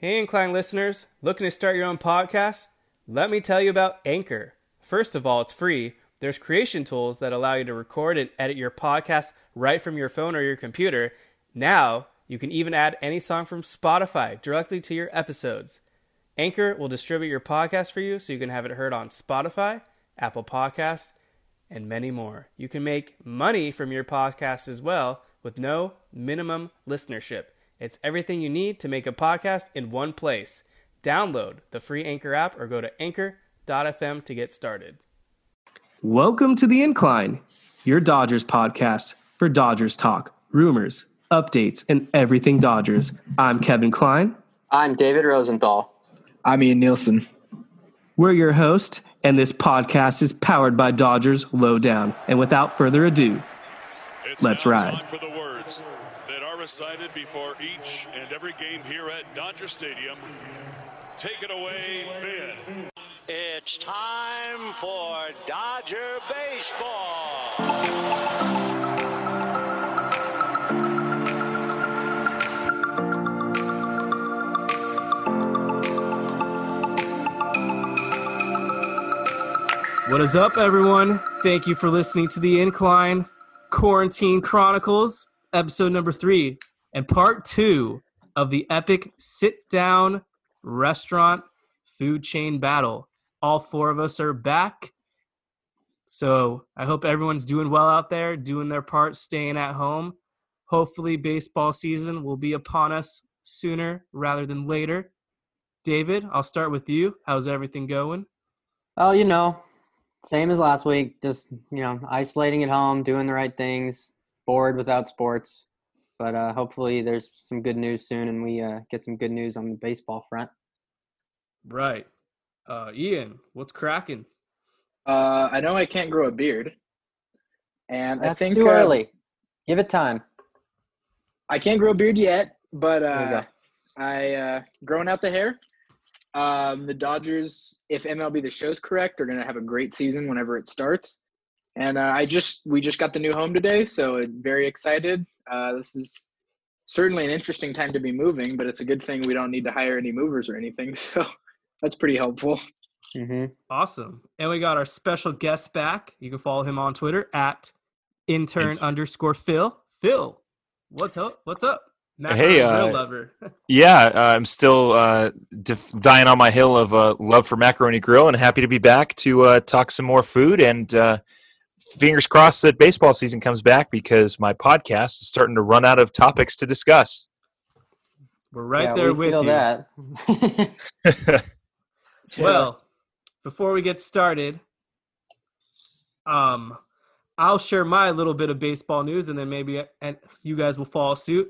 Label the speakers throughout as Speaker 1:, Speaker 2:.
Speaker 1: Hey, Incline listeners, looking to start your own podcast? Let me tell you about Anchor. First of all, it's free. There's creation tools that allow you to record and edit your podcast right from your phone or your computer. Now, you can even add any song from Spotify directly to your episodes. Anchor will distribute your podcast for you so you can have it heard on Spotify, Apple Podcasts, and many more. You can make money from your podcast as well with no minimum listenership. It's everything you need to make a podcast in one place. Download the free Anchor app or go to anchor.fm to get started. Welcome to The Incline, your Dodgers podcast for Dodgers talk, rumors, updates, and everything Dodgers. I'm Kevin Klein.
Speaker 2: I'm David Rosenthal.
Speaker 3: I'm Ian Nielsen.
Speaker 1: We're your host, and this podcast is powered by Dodgers Lowdown. And without further ado,
Speaker 4: It's
Speaker 1: let's
Speaker 4: now
Speaker 1: ride.
Speaker 4: Time for the words that are recited before each and every game here at Dodger Stadium. Take it away, Vin.
Speaker 5: It's time for Dodger baseball.
Speaker 1: What is up, everyone? Thank you for listening to the Incline Quarantine Chronicles, episode number three, and part two of the epic sit down restaurant food chain battle. All four of us are back. So I hope everyone's doing well out there, doing their part, staying at home. Hopefully, baseball season will be upon us sooner rather than later. David, I'll start with you. How's everything going?
Speaker 2: Oh, you know, same as last week. Just you know, isolating at home, doing the right things. Bored without sports, but uh, hopefully there's some good news soon, and we uh, get some good news on the baseball front.
Speaker 1: Right. Uh, Ian, what's cracking?
Speaker 3: Uh, I know I can't grow a beard, and I think
Speaker 2: too
Speaker 3: uh,
Speaker 2: early. Give it time.
Speaker 3: I can't grow a beard yet, but uh. I uh, growing out the hair. Um, the Dodgers, if MLB the show's correct, are going to have a great season whenever it starts. And uh, I just we just got the new home today, so very excited. Uh, this is certainly an interesting time to be moving, but it's a good thing we don't need to hire any movers or anything. So that's pretty helpful.
Speaker 2: hmm
Speaker 1: Awesome. And we got our special guest back. You can follow him on Twitter at intern underscore Phil. Phil, what's up? What's up? Macaroni
Speaker 6: Hey,
Speaker 1: Grill
Speaker 6: uh,
Speaker 1: lover.
Speaker 6: Yeah, uh, I'm still uh, def- dying on my hill of uh, love for Macaroni Grill, and happy to be back to uh, talk some more food. And uh, fingers crossed that baseball season comes back because my podcast is starting to run out of topics to discuss.
Speaker 1: We're right
Speaker 2: Yeah,
Speaker 1: there
Speaker 2: we
Speaker 1: with
Speaker 2: feel
Speaker 1: you.
Speaker 2: that.
Speaker 1: Well, before we get started, um, I'll share my little bit of baseball news, and then maybe and you guys will follow suit.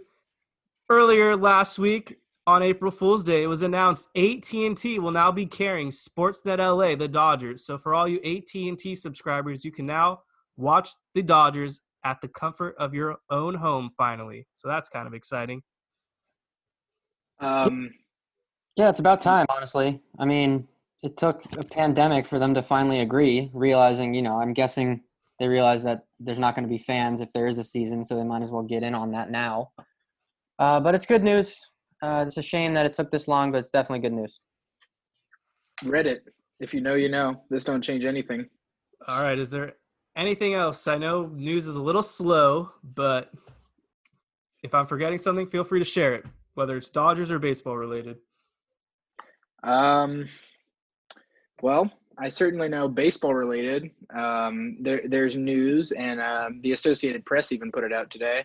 Speaker 1: Earlier last week on April Fool's Day, it was announced AT&T will now be carrying Sportsnet LA, the Dodgers. So for all you AT&T subscribers, you can now watch the Dodgers at the comfort of your own home. Finally, so that's kind of exciting.
Speaker 3: Um,
Speaker 2: Yeah, it's about time, honestly. I mean, it took a pandemic for them to finally agree, realizing, you know, I'm guessing they realize that there's not going to be fans if there is a season, so they might as well get in on that now. Uh, but it's good news. Uh, it's a shame that it took this long, but it's definitely good news.
Speaker 3: Reddit, if you know, you know. This don't change anything.
Speaker 1: All right. Is there anything else? I know news is a little slow, but if I'm forgetting something, feel free to share it, whether it's Dodgers or baseball related.
Speaker 3: Um, well, I certainly know baseball related. Um, there, there's news, and um, the Associated Press even put it out today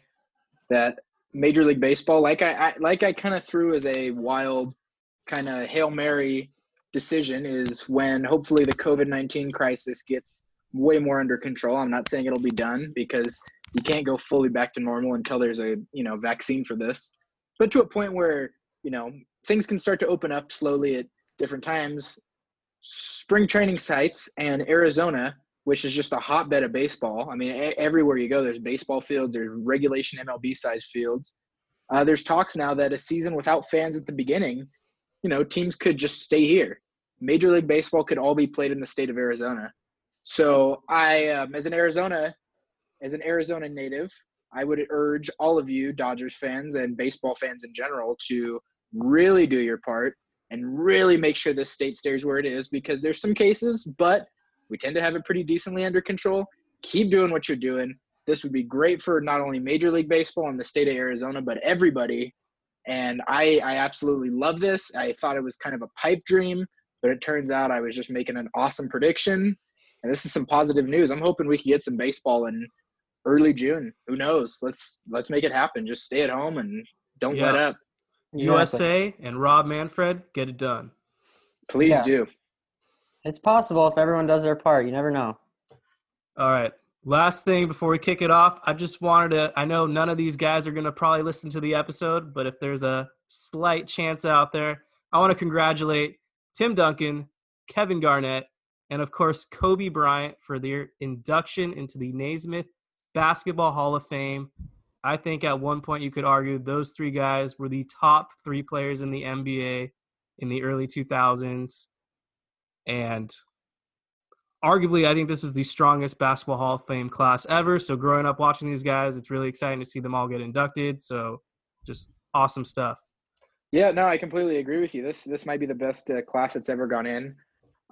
Speaker 3: that Major League Baseball, like I, I like I kind of threw as a wild kind of hail mary decision, is when hopefully the COVID nineteen crisis gets way more under control. I'm not saying it'll be done because you can't go fully back to normal until there's a you know vaccine for this, but to a point where you know, things can start to open up slowly at different times. Spring training sites and Arizona, which is just a hotbed of baseball. I mean, a- everywhere you go, there's baseball fields, there's regulation MLB size fields. Uh, there's talks now that a season without fans at the beginning, you know, teams could just stay here. Major League Baseball could all be played in the state of Arizona. So I, um, as an Arizona, as an Arizona native, I would urge all of you Dodgers fans and baseball fans in general to really do your part and really make sure this state stays where it is because there's some cases, but we tend to have it pretty decently under control. Keep doing what you're doing. This would be great for not only Major League Baseball and the state of Arizona, but everybody. And I, I absolutely love this. I thought it was kind of a pipe dream, but it turns out I was just making an awesome prediction. And this is some positive news. I'm hoping we can get some baseball in early June. Who knows? Let's let's make it happen. Just stay at home and don't
Speaker 1: Yeah.
Speaker 3: let up.
Speaker 1: USA and Rob Manfred get it done.
Speaker 3: Please
Speaker 2: Yeah.
Speaker 3: do.
Speaker 2: It's possible if everyone does their part. You never know.
Speaker 1: All right. Last thing before we kick it off, I just wanted to. I know none of these guys are going to probably listen to the episode, but if there's a slight chance out there, I want to congratulate Tim Duncan, Kevin Garnett, and of course Kobe Bryant for their induction into the Naismith Basketball Hall of Fame. I think at one point you could argue those three guys were the top three players in the NBA in the early 2000s. And arguably, I think this is the strongest basketball Hall of Fame class ever. So, growing up watching these guys, it's really exciting to see them all get inducted. So, just awesome stuff.
Speaker 3: Yeah, no, I completely agree with you. This this might be the best uh, class that's ever gone in.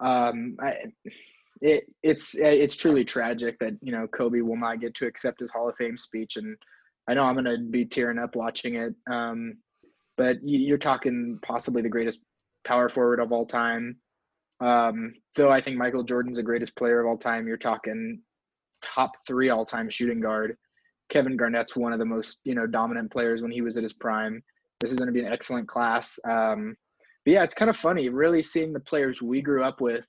Speaker 3: Um, I, it it's it's truly tragic that you know Kobe will not get to accept his Hall of Fame speech, and I know I'm gonna be tearing up watching it. Um, but you- you're talking possibly the greatest power forward of all time. Um, though I think Michael Jordan's the greatest player of all time. You're talking top three all time shooting guard. Kevin Garnett's one of the most you know dominant players when he was at his prime. This is going to be an excellent class. Um, but yeah, it's kind of funny really seeing the players we grew up with.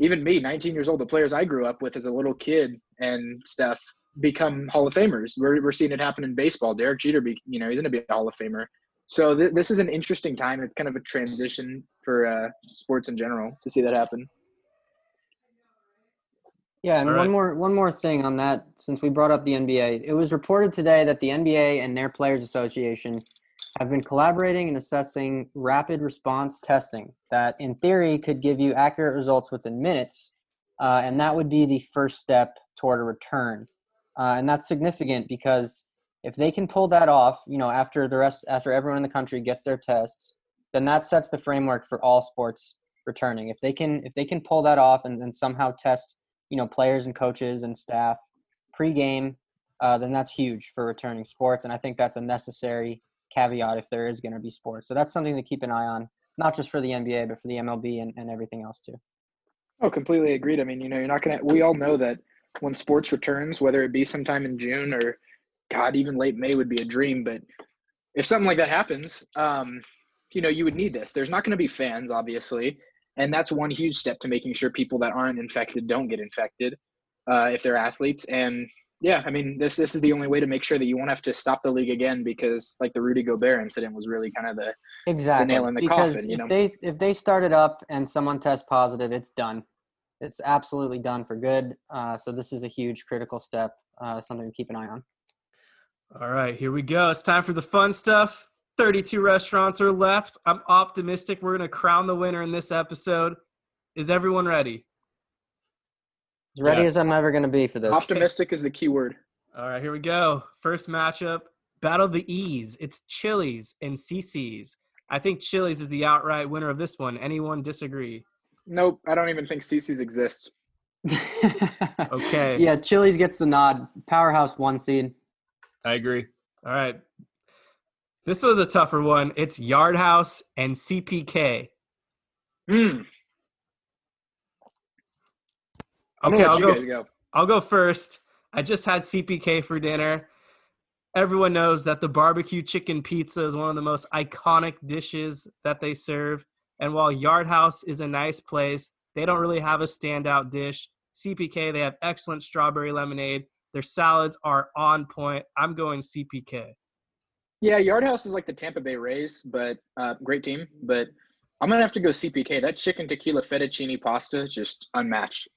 Speaker 3: Even me, 19 years old, the players I grew up with as a little kid and stuff become Hall of Famers. We're, we're seeing it happen in baseball. Derek Jeter, be, you know, he's going to be a Hall of Famer. So th- this is an interesting time. It's kind of a transition for uh, sports in general to see that happen.
Speaker 2: Yeah, and
Speaker 1: All
Speaker 2: one more one more thing on that since we brought up the NBA. It was reported today that the NBA and their players association have been collaborating and assessing rapid response testing that in theory could give you accurate results within minutes uh, and that would be the first step toward a return. Uh, and that's significant because if they can pull that off you know after the rest after everyone in the country gets their tests then that sets the framework for all sports returning. If they can if they can pull that off and, and somehow test you know players and coaches and staff pre-game uh, then that's huge for returning sports and i think that's a necessary caveat if there is going to be sports so that's something to keep an eye on not just for the nba but for the mlb and, and everything else too
Speaker 3: Oh, completely agreed. I mean, you know, you're not gonna. We all know that when sports returns, whether it be sometime in June or, God, even late May would be a dream. But if something like that happens, um, you know, you would need this. There's not going to be fans, obviously, and that's one huge step to making sure people that aren't infected don't get infected uh, if they're athletes. And yeah, I mean, this this is the only way to make sure that you won't have to stop the league again because, like the Rudy Gobert incident, was really kind of the
Speaker 2: exactly
Speaker 3: nail in the
Speaker 2: because
Speaker 3: coffin, you
Speaker 2: if
Speaker 3: know?
Speaker 2: they if they start it up and someone tests positive it's done it's absolutely done for good uh, so this is a huge critical step uh, something to keep an eye on
Speaker 1: All right, here we go. It's time for the fun stuff. 32 restaurants are left. I'm optimistic we're going to crown the winner in this episode. Is everyone ready?
Speaker 2: As ready
Speaker 6: Yes.
Speaker 2: as i'm ever going to be for this
Speaker 3: optimistic is the key word.
Speaker 1: All right, here we go. First matchup Battle of the E's. It's Chili's and CiCi's. I think Chili's is the outright winner of this one. Anyone disagree?
Speaker 3: Nope, I don't even think CiCi's exists.
Speaker 1: Okay.
Speaker 2: yeah chili's gets the nod powerhouse one seed
Speaker 6: I agree.
Speaker 1: All right. This was a tougher one. It's Yard House and CPK.
Speaker 3: Hmm. I'm
Speaker 1: Okay, I'll go.
Speaker 3: go.
Speaker 1: I'll go first. I just had CPK for dinner. Everyone knows that the barbecue chicken pizza is one of the most iconic dishes that they serve. And while Yard House is a nice place, they don't really have a standout dish. CPK, they have excellent strawberry lemonade. Their salads are on point. I'm going CPK.
Speaker 3: Yeah, Yard House is like the Tampa Bay Rays, but uh, great team. But I'm gonna have to go CPK. That chicken tequila fettuccine pasta is just unmatched.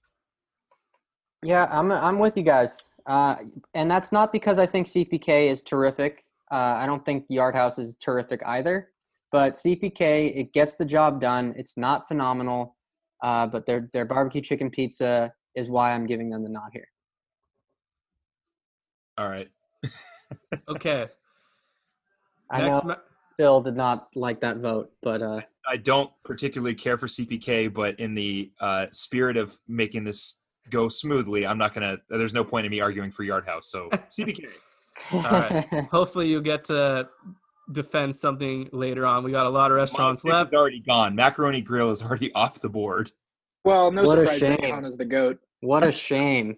Speaker 2: Yeah, I'm I'm with you guys, uh, and that's not because I think CPK is terrific. Uh, I don't think Yard House is terrific either, but CPK it gets the job done. It's not phenomenal, uh, but their their barbecue chicken pizza is why I'm giving them the nod here.
Speaker 6: All right.
Speaker 1: Okay.
Speaker 2: I
Speaker 1: Next
Speaker 2: know
Speaker 1: ma-
Speaker 2: Phil did not like that vote, but uh,
Speaker 6: I don't particularly care for CPK, but in the uh, spirit of making this go smoothly, I'm not gonna. There's no point in me arguing for Yard House. So CBK.
Speaker 1: All right. Hopefully you get to defend something later on. We got a lot of restaurants
Speaker 6: My
Speaker 1: left.
Speaker 6: is already gone. Macaroni Grill is already off the board.
Speaker 3: Well, no
Speaker 2: What a
Speaker 3: surprise that
Speaker 2: shame.
Speaker 3: Hana's the goat.
Speaker 2: what a shame.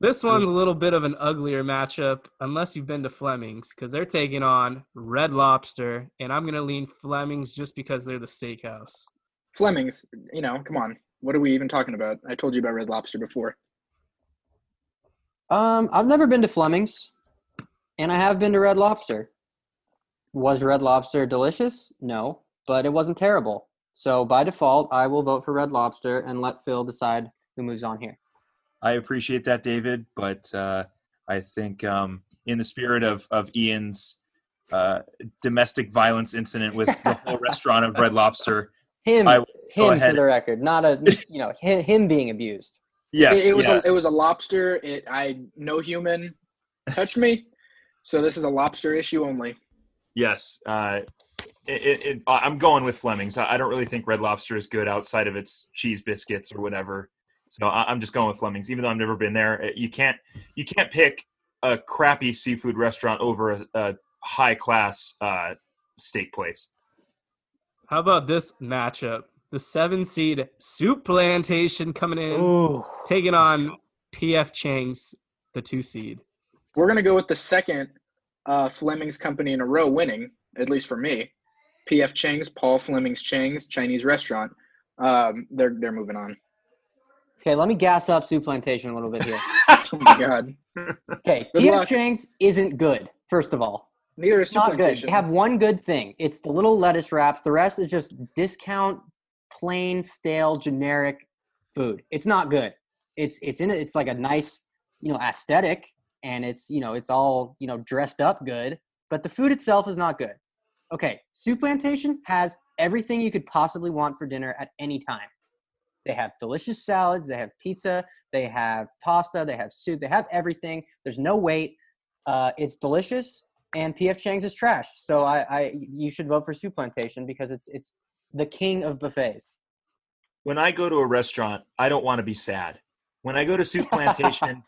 Speaker 1: This one's a little bit of an uglier matchup, unless you've been to Fleming's, because they're taking on Red Lobster, and I'm gonna lean Fleming's just because they're the steakhouse.
Speaker 3: Fleming's, you know, come on. What are we even talking about? I told you about Red Lobster before.
Speaker 2: Um, I've never been to Fleming's, and I have been to Red Lobster. Was Red Lobster delicious? No, but it wasn't terrible. So by default, I will vote for Red Lobster and let Phil decide who moves on here.
Speaker 6: I appreciate that, David, but uh, I think um, in the spirit of of Ian's uh, domestic violence incident with the whole restaurant of Red Lobster,
Speaker 2: Him,
Speaker 6: I
Speaker 2: him for the record, not a you know him, him being abused.
Speaker 6: yes,
Speaker 3: it, it was
Speaker 6: yeah.
Speaker 3: a, it was a lobster. It I no human touched me, so this is a lobster issue only.
Speaker 6: Yes, uh, it, it, it, I'm going with Fleming's. I I don't really think Red Lobster is good outside of its cheese biscuits or whatever. So I, I'm just going with Fleming's, even though I've never been there. You can't you can't pick a crappy seafood restaurant over a, a high class uh, steak place.
Speaker 1: How about this matchup? The seven seed Soup Plantation coming in,
Speaker 2: Ooh,
Speaker 1: taking on PF Chang's, the two seed.
Speaker 3: We're gonna go with the second uh, Fleming's company in a row winning, at least for me. PF Chang's, Paul Fleming's Chang's Chinese restaurant. Um, they're they're moving on.
Speaker 2: okay. Let me gas up Soup Plantation a little bit here.
Speaker 3: Oh my god.
Speaker 2: Okay,
Speaker 3: Good
Speaker 2: P.F.
Speaker 3: luck.
Speaker 2: Chang's isn't good. First of all,
Speaker 3: Neither is
Speaker 2: not good. They have one good thing. It's the little lettuce wraps. The rest is just discount, plain, stale, generic food. It's not good. It's it's in it. It's like a nice, you know, aesthetic, and it's you know it's all you know dressed up good. But the food itself is not good. Okay, Soup Plantation has everything you could possibly want for dinner at any time. They have delicious salads. They have pizza. They have pasta. They have soup. They have everything. There's no wait. Uh, it's delicious, and PF Chang's is trash. So I, I, you should vote for Soup Plantation because it's it's the king of buffets.
Speaker 6: when I go to a restaurant, I don't want to be sad. When I go to Soup Plantation,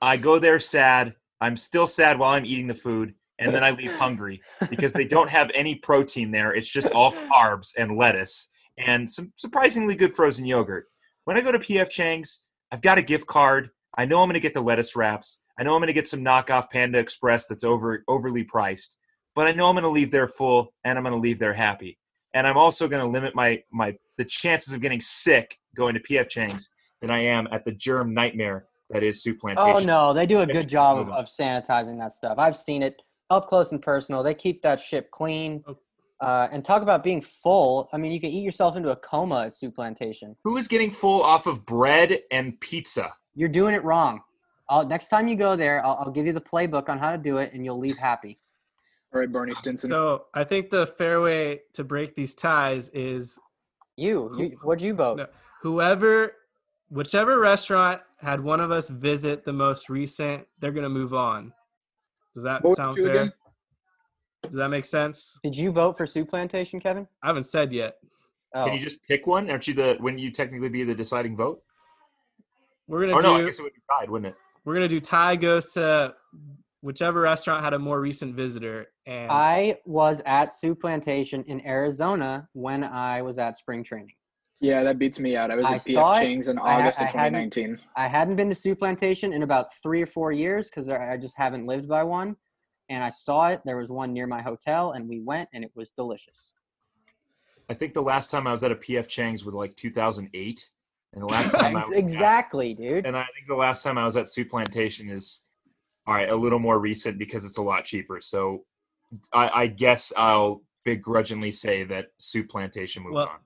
Speaker 6: I go there sad. I'm still sad while I'm eating the food, and then I leave hungry because they don't have any protein there. It's just all carbs and lettuce and some surprisingly good frozen yogurt. When I go to PF Chang's, I've got a gift card. I know I'm going to get the lettuce wraps. I know I'm going to get some knockoff Panda Express that's over overly priced, but I know I'm going to leave there full and I'm going to leave there happy. And I'm also going to limit my my the chances of getting sick going to PF Chang's than I am at the germ nightmare that is Soup Plantation.
Speaker 2: Oh no, they do a good job of, of sanitizing that stuff. I've seen it up close and personal. They keep that ship clean.
Speaker 1: Oh.
Speaker 2: Uh, and talk about being full. I mean, you can eat yourself into a coma at Soup Plantation.
Speaker 6: Who is getting full off of bread and pizza?
Speaker 2: You're doing it wrong. I'll, next time you go there, I'll, I'll give you the playbook on how to do it, and you'll leave happy.
Speaker 3: All right, Barney Stinson.
Speaker 1: So I think the fair way to break these ties is
Speaker 2: You, you what'd you vote?
Speaker 1: No. whoever, whichever restaurant had one of us visit the most recent, they're gonna move on. Does that
Speaker 3: What was
Speaker 1: sound fair?
Speaker 3: again?
Speaker 1: Does that make sense?
Speaker 2: Did you vote for Soup Plantation, Kevin?
Speaker 1: I haven't said yet.
Speaker 2: Oh,
Speaker 6: Can you just pick one? Aren't you the when you technically be the deciding vote?
Speaker 1: We're gonna
Speaker 6: Or no, I
Speaker 1: do
Speaker 6: guess it would be tied, wouldn't it?
Speaker 1: we're gonna do tie goes to whichever restaurant had a more recent visitor and
Speaker 2: I was at Soup Plantation in Arizona when I was at spring training.
Speaker 3: Yeah, that beats me out. I was
Speaker 2: I
Speaker 3: at PF. Chang's in August
Speaker 2: I
Speaker 3: of
Speaker 2: hadn't-
Speaker 3: 2019.
Speaker 2: I hadn't been to Soup Plantation in about three or four years because I just haven't lived by one. And I saw it. There was one near my hotel, and we went, and it was delicious.
Speaker 6: I think the last time I was at a PF Chang's was like 2008, and the last time I
Speaker 2: Ex-
Speaker 6: was at-
Speaker 2: exactly, dude.
Speaker 6: and I think the last time I was at Soup Plantation is all right, a little more recent because it's a lot cheaper. So I, I guess I'll begrudgingly say that Soup Plantation moves
Speaker 1: Well,
Speaker 6: on.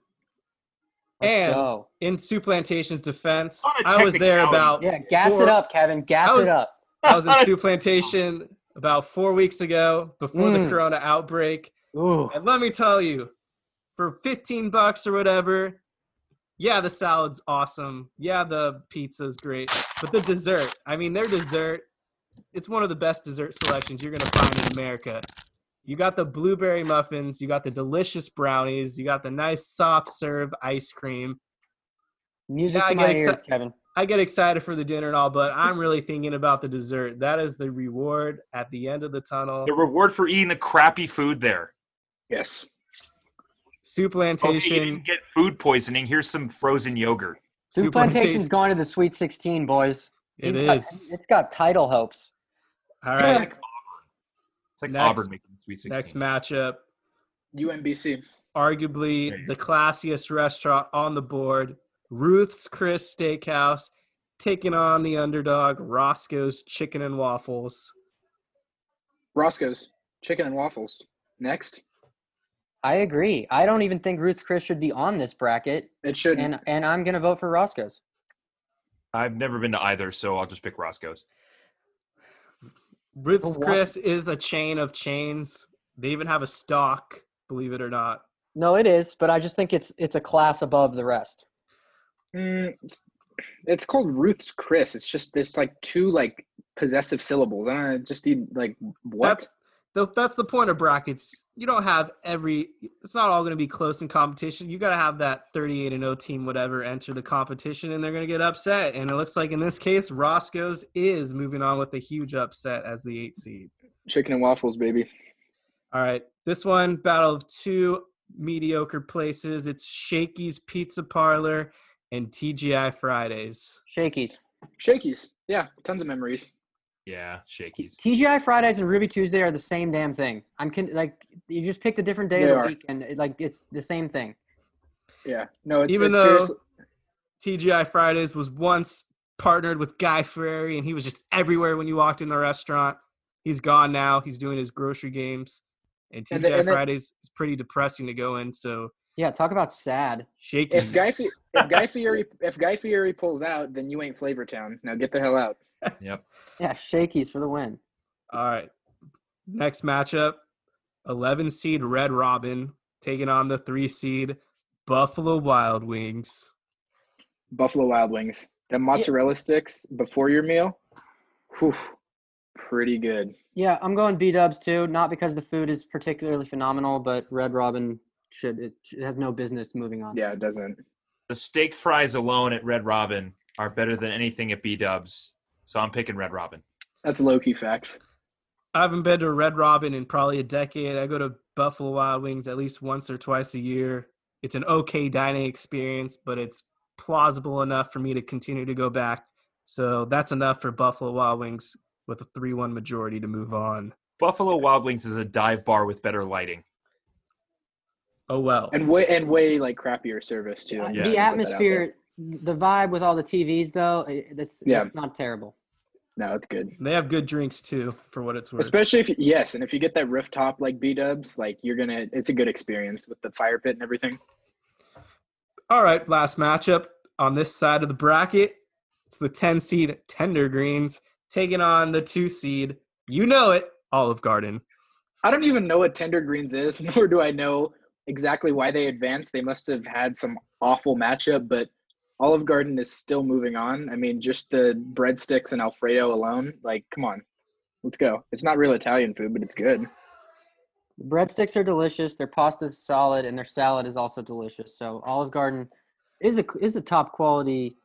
Speaker 2: Let's
Speaker 1: And-
Speaker 2: go.
Speaker 1: In Soup Plantation's defense, I was there about
Speaker 2: Yeah, gas
Speaker 1: four-
Speaker 2: it up, Kevin. Gas
Speaker 1: was-
Speaker 2: it up.
Speaker 1: I was in Soup Plantation about four weeks ago before the
Speaker 2: Mm.
Speaker 1: Corona outbreak,
Speaker 2: Ooh.
Speaker 1: and let me tell you, for fifteen bucks or whatever, yeah, the salad's awesome. Yeah, the pizza's great, but the dessert, I mean, their dessert, it's one of the best dessert selections you're gonna find in America. You got the blueberry muffins, you got the delicious brownies, you got the nice soft serve ice cream.
Speaker 2: Music
Speaker 1: Yeah,
Speaker 2: to
Speaker 1: I
Speaker 2: my
Speaker 1: get
Speaker 2: ears, Kevin.
Speaker 1: I get excited for the dinner and all, but I'm really thinking about the dessert. That is the reward at the end of the tunnel.
Speaker 6: The reward for eating the crappy food there.
Speaker 3: Yes.
Speaker 1: Soup
Speaker 6: Okay, you
Speaker 1: Plantation.
Speaker 6: didn't get food poisoning. Here's some frozen yogurt.
Speaker 2: Soup
Speaker 1: Soup
Speaker 2: Plantation's going to the Sweet 16, boys.
Speaker 1: It
Speaker 2: He's got-
Speaker 1: is.
Speaker 2: it's got title hopes.
Speaker 1: All right.
Speaker 6: It's like Auburn. It's like
Speaker 1: Next-
Speaker 6: Auburn making the Sweet 16.
Speaker 1: Next matchup.
Speaker 3: UMBC.
Speaker 1: Arguably the classiest restaurant on the board. Ruth's Chris Steakhouse taking on the underdog Roscoe's Chicken and Waffles.
Speaker 3: Roscoe's chicken and waffles. Next.
Speaker 2: I agree. I don't even think Ruth Chris should be on this bracket,
Speaker 3: It shouldn't.
Speaker 2: and and I'm gonna vote for Roscoe's.
Speaker 6: I've never been to either, so I'll just pick Roscoe's.
Speaker 1: Ruth's Chris is a chain of chains. They even have a stock, believe it or not.
Speaker 2: No, it is, but I just think it's it's a class above the rest.
Speaker 3: Mm, it's, it's called Ruth's Chris. It's just this like two like possessive syllables. I just need like what?
Speaker 1: That's the, that's the point of brackets. You don't have every. It's not all going to be close in competition. You got to have that 38 and 0 team, whatever, enter the competition, and they're going to get upset. And it looks like in this case, Roscoe's is moving on with a huge upset as the eight seed.
Speaker 3: chicken and waffles, baby.
Speaker 1: All right, this one battle of two mediocre places. It's Shakey's Pizza Parlor and TGI Fridays.
Speaker 2: Shakey's.
Speaker 3: Shakey's. Yeah, tons of memories.
Speaker 6: Yeah, Shakey's.
Speaker 2: TGI Fridays and Ruby Tuesday are the same damn thing. I'm con- like you just picked a different day
Speaker 3: They
Speaker 2: of the
Speaker 3: are.
Speaker 2: week, and it, like it's the same thing.
Speaker 3: Yeah. No, it's,
Speaker 1: Even
Speaker 3: it's
Speaker 1: though-
Speaker 3: seriously-
Speaker 1: TGI Fridays was once partnered with Guy Fieri, and he was just everywhere when you walked in the restaurant. He's gone now. He's doing his grocery games, and TGI
Speaker 3: And the- and the-
Speaker 1: Fridays is pretty depressing to go in. So
Speaker 2: Yeah, talk about sad.
Speaker 1: shaky.
Speaker 3: if Guy Fi- if Guy Fieri if Guy Fieri pulls out, then you ain't Flavor Town. Now get the hell out.
Speaker 6: Yep.
Speaker 2: Yeah, Shakey's for the win.
Speaker 1: All right, next matchup: eleven seed Red Robin taking on the three seed Buffalo Wild Wings.
Speaker 3: Buffalo Wild Wings. The mozzarella sticks before your meal. Whew, pretty good.
Speaker 2: Yeah, I'm going B Dubs too. Not because the food is particularly phenomenal, but Red Robin should it, it has no business moving on.
Speaker 3: Yeah, it doesn't.
Speaker 6: The steak fries alone at Red Robin are better than anything at B Dubs. So I'm picking Red Robin.
Speaker 3: That's low key facts.
Speaker 1: I haven't been to Red Robin in probably a decade. I go to Buffalo Wild Wings at least once or twice a year. It's an okay dining experience, but it's plausible enough for me to continue to go back. So that's enough for Buffalo Wild Wings with a 3 1 majority to move on.
Speaker 6: Buffalo Wild Wings is a dive bar with better lighting.
Speaker 1: Oh, well.
Speaker 3: And way and way like crappier service too.
Speaker 2: Uh,
Speaker 6: Yeah.
Speaker 2: the
Speaker 3: Put that out
Speaker 2: atmosphere, the vibe with all the TVs though, it, it's
Speaker 3: Yeah.
Speaker 2: it's not terrible.
Speaker 3: No, it's good.
Speaker 1: They have good drinks too, for what it's worth.
Speaker 3: Especially if yes, and if you get that rooftop like B Dubs, like you're gonna, it's a good experience with the fire pit and everything.
Speaker 1: All right, last matchup on this side of the bracket. It's the 10 seed Tender Greens taking on the 2 seed, you know it, Olive Garden.
Speaker 3: I don't even know what tender greens is, nor do I know exactly why they advanced. They must have had some awful matchup, but Olive Garden is still moving on. I mean, just the breadsticks and Alfredo alone, like, come on, let's go. It's not real Italian food, but it's good.
Speaker 2: The breadsticks are delicious. Their pasta is solid, and their salad is also delicious. So Olive Garden is a is a top quality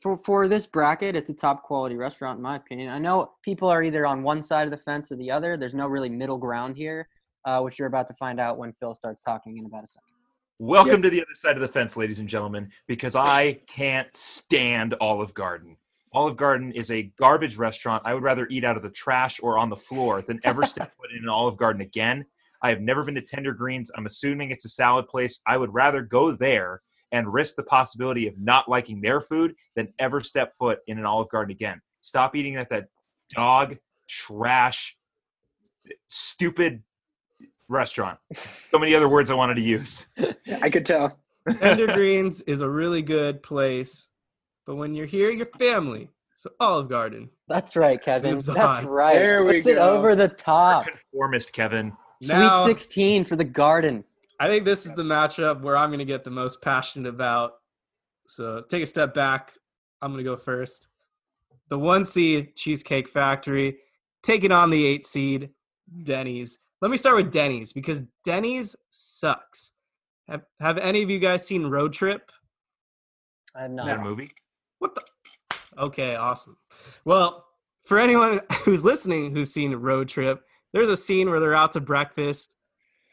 Speaker 2: for for this bracket. It's a top quality restaurant in my opinion. I know people are either on one side of the fence or the other. There's no really middle ground here, uh, which you're about to find out when Phil starts talking in about a second.
Speaker 6: Welcome
Speaker 3: Yep.
Speaker 6: to the other side of the fence, ladies and gentlemen, because I can't stand Olive Garden. Olive Garden is a garbage restaurant. I would rather eat out of the trash or on the floor than ever step foot in an Olive Garden again. I have never been to Tender Greens. I'm assuming it's a salad place. I would rather go there and risk the possibility of not liking their food than ever step foot in an Olive Garden again. Stop eating at that dog trash, stupid restaurant. So many other words I wanted to use.
Speaker 3: I could tell.
Speaker 1: Tender Greens is a really good place, but when you're here, you're family. So Olive Garden.
Speaker 2: That's right, Kevin. That's
Speaker 1: on.
Speaker 2: right.
Speaker 3: There we
Speaker 2: Puts it
Speaker 3: go.
Speaker 2: over the top.
Speaker 6: Conformist, Kevin.
Speaker 1: Now-
Speaker 2: Sweet 16 for the Garden.
Speaker 1: I think this is the matchup where I'm going to get the most passionate about. So take a step back. I'm going to go first. The one seed Cheesecake Factory taking on the eight seed Denny's. Let me start with Denny's because Denny's sucks. Have, have any of you guys seen Road Trip?
Speaker 2: I have
Speaker 6: Is
Speaker 2: not.
Speaker 6: that a movie?
Speaker 1: What the? Okay, awesome. Well, for anyone who's listening who's seen Road Trip, there's a scene where they're out to breakfast.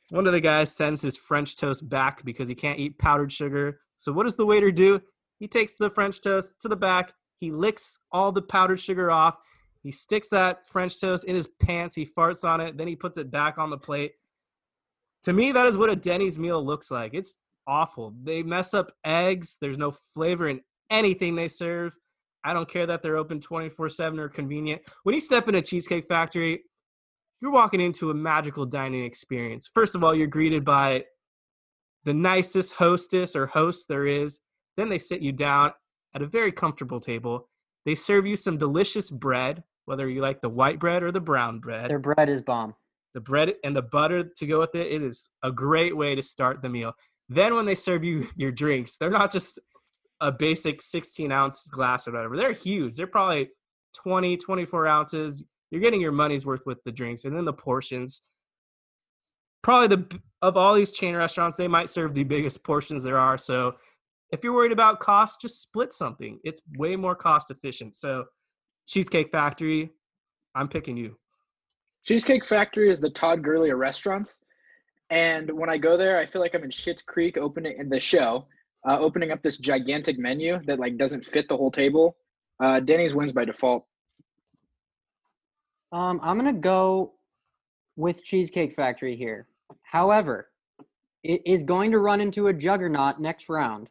Speaker 1: One of the guys sends his French toast back because he can't eat powdered sugar. So, what does the waiter do? He takes the French toast to the back, he licks all the powdered sugar off, he sticks that French toast in his pants, he farts on it, then he puts it back on the plate. To me, that is what a Denny's meal looks like. It's awful. They mess up eggs, there's no flavor in anything they serve. I don't care that they're open 24 7 or convenient. When you step in a Cheesecake Factory, you're walking into a magical dining experience. First of all, you're greeted by the nicest hostess or host there is. Then they sit you down at a very comfortable table. They serve you some delicious bread, whether you like the white bread or the brown bread.
Speaker 2: Their bread is bomb.
Speaker 1: the bread and the butter to go with it. It is a great way to start the meal. Then when they serve you your drinks, they're not just a basic 16 ounce glass or whatever. They're huge. They're probably 20, 24 ounces. You're getting your money's worth with the drinks and then the portions. Probably the of all these chain restaurants, they might serve the biggest portions there are. So if you're worried about cost, just split something. It's way more cost efficient. So Cheesecake Factory, I'm picking you.
Speaker 3: Cheesecake Factory is the Todd Gurley of restaurants. And when I go there, I feel like I'm in Schitt's Creek opening in the show, uh, opening up this gigantic menu that like doesn't fit the whole table. Uh, Denny's wins by default.
Speaker 2: Um, I'm gonna go with Cheesecake Factory here. However, it is going to run into a juggernaut next round,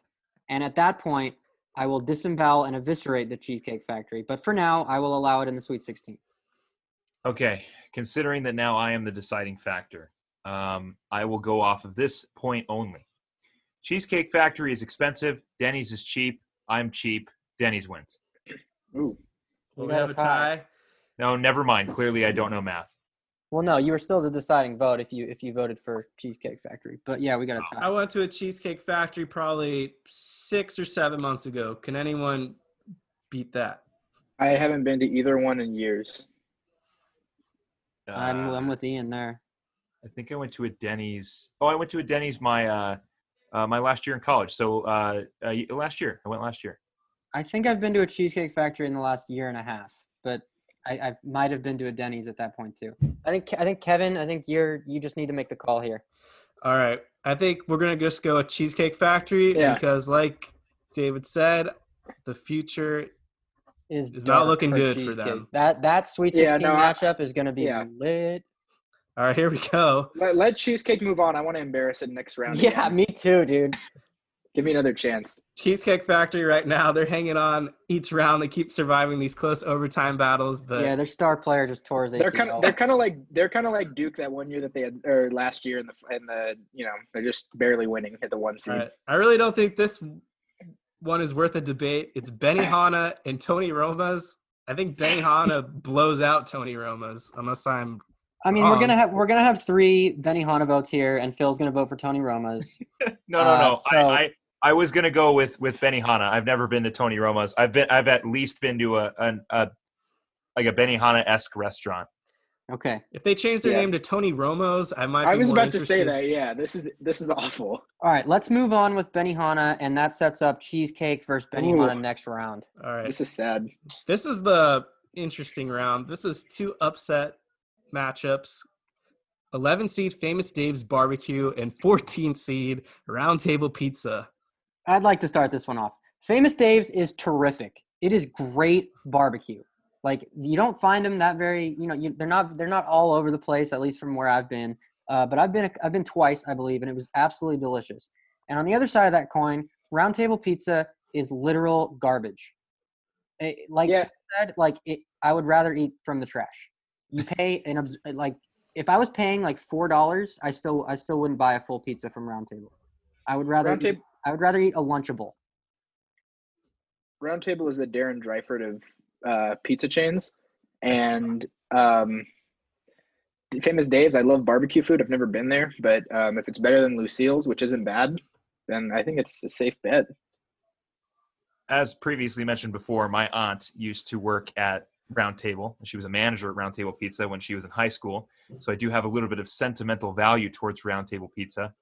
Speaker 2: and at that point, I will disembowel and eviscerate the Cheesecake Factory. But for now, I will allow it in the Sweet 16.
Speaker 6: Okay, considering that now I am the deciding factor, um, I will go off of this point only. Cheesecake Factory is expensive. Denny's is cheap. I'm cheap. Denny's wins.
Speaker 3: Ooh.
Speaker 1: Well,
Speaker 2: We
Speaker 1: we have
Speaker 2: a
Speaker 1: a tie.
Speaker 6: No, never mind. Clearly, I don't know math.
Speaker 2: Well, no, you were still the deciding vote if you if you voted for Cheesecake Factory. But yeah, we got a
Speaker 1: I
Speaker 2: tie.
Speaker 1: went to a Cheesecake Factory probably six or seven months ago. Can anyone beat that?
Speaker 3: I haven't been to either one in years.
Speaker 2: I'm
Speaker 6: Uh,
Speaker 2: I'm with Ian there.
Speaker 6: I think I went to a Denny's. Oh, I went to a Denny's my uh, uh, my last year in college. So uh, uh, last year, I went last year.
Speaker 2: I think I've been to a Cheesecake Factory in the last year and a half, but I, I might have been to a Denny's at that point too. I think I think Kevin, I think you're you just need to make the call here.
Speaker 1: All right. I think we're going to just go with Cheesecake Factory
Speaker 3: Yeah.
Speaker 1: because, like David said, the future.
Speaker 2: Is
Speaker 1: It's not looking
Speaker 2: for
Speaker 1: good for them.
Speaker 2: That that Sweet
Speaker 3: Yeah,
Speaker 2: Sixteen
Speaker 3: no, I-
Speaker 2: matchup is going to be
Speaker 3: yeah.
Speaker 2: lit.
Speaker 1: All right, here we go.
Speaker 3: Let, let Cheesecake move on. I want to embarrass it next round.
Speaker 2: Yeah,
Speaker 3: again.
Speaker 2: me too, dude.
Speaker 3: Give me another chance.
Speaker 1: Cheesecake Factory right now, they're hanging on each round. They keep surviving these close overtime battles, but
Speaker 2: yeah, their star player just tore his ACL.
Speaker 3: They're kind of they're kind of like they're kind of like Duke that one year that they had or last year in the in the you know they're just barely winning at the one seed.
Speaker 1: All right. I really don't think this one is worth a debate. It's Benny Hanna and Tony Roma's. I think Benihana blows out Tony Roma's, unless I'm.
Speaker 2: I mean, we're gonna have we're gonna have three Benihana votes here, and Phil's gonna vote for Tony Roma's.
Speaker 6: No, no,
Speaker 2: Uh,
Speaker 6: no.
Speaker 2: so-
Speaker 6: I, I I was gonna go with with Benihana. I've never been to Tony Roma's. I've been I've at least been to a an, a like a Benihana esque restaurant.
Speaker 2: Okay.
Speaker 1: If they change their
Speaker 3: Yeah.
Speaker 1: name to Tony Romo's, I might.
Speaker 3: I
Speaker 1: be
Speaker 3: was
Speaker 1: more
Speaker 3: about to say that. Yeah, this is this is awful.
Speaker 2: All right, let's move on with Benihana, and that sets up Cheesecake versus Benny
Speaker 3: Ooh.
Speaker 2: Hanna next round.
Speaker 1: All right.
Speaker 3: This is sad.
Speaker 1: This is the interesting round. This is two upset matchups. 11 seed Famous Dave's Barbecue and 14 seed Roundtable Pizza.
Speaker 2: I'd like to start this one off. Famous Dave's is terrific. It is great barbecue. Like you don't find them that very, you know, you, they're not they're not all over the place. At least from where I've been. Uh, but I've been I've been twice, I believe, and it was absolutely delicious. And on the other side of that coin, Roundtable Pizza is literal garbage. It- like
Speaker 3: Yeah.
Speaker 2: you said, like it, I would rather eat from the trash. You pay an obs- like if I was paying like four dollars, I still I still wouldn't buy a full pizza from Round Table. I would rather
Speaker 3: Round
Speaker 2: eat,
Speaker 3: Table-
Speaker 2: I would rather eat a Lunchable.
Speaker 3: Round Table is the Darren Dreifort of uh, pizza chains, and um, Famous Dave's. I love barbecue food. I've never been there, but um, if it's better than Lucille's, which isn't bad, then I think it's a safe bet.
Speaker 6: As previously mentioned before, my aunt used to work at Round Table. She was a manager at Round Table Pizza when she was in high school. So I do have a little bit of sentimental value towards Round Table Pizza.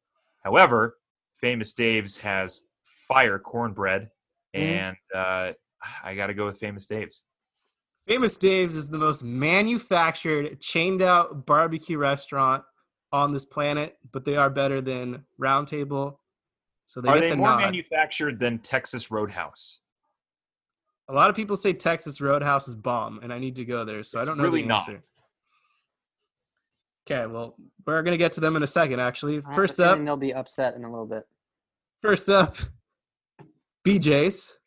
Speaker 6: However, Famous Dave's has fire cornbread, and uh, I got to go with Famous Dave's.
Speaker 1: Famous Dave's is the most manufactured, chained out barbecue restaurant on this planet, but they are better than Round Table. So they
Speaker 6: Are they
Speaker 1: the
Speaker 6: more
Speaker 1: nod.
Speaker 6: manufactured than Texas Roadhouse?
Speaker 1: A lot of people say Texas Roadhouse is bomb, and I need to go there, so I don't know
Speaker 6: really
Speaker 1: the
Speaker 6: not.
Speaker 1: answer. Okay, well, we're gonna get to them in a second. Actually,
Speaker 2: I
Speaker 1: first up,
Speaker 2: feeling they'll be upset in a little bit.
Speaker 1: first up, BJ's.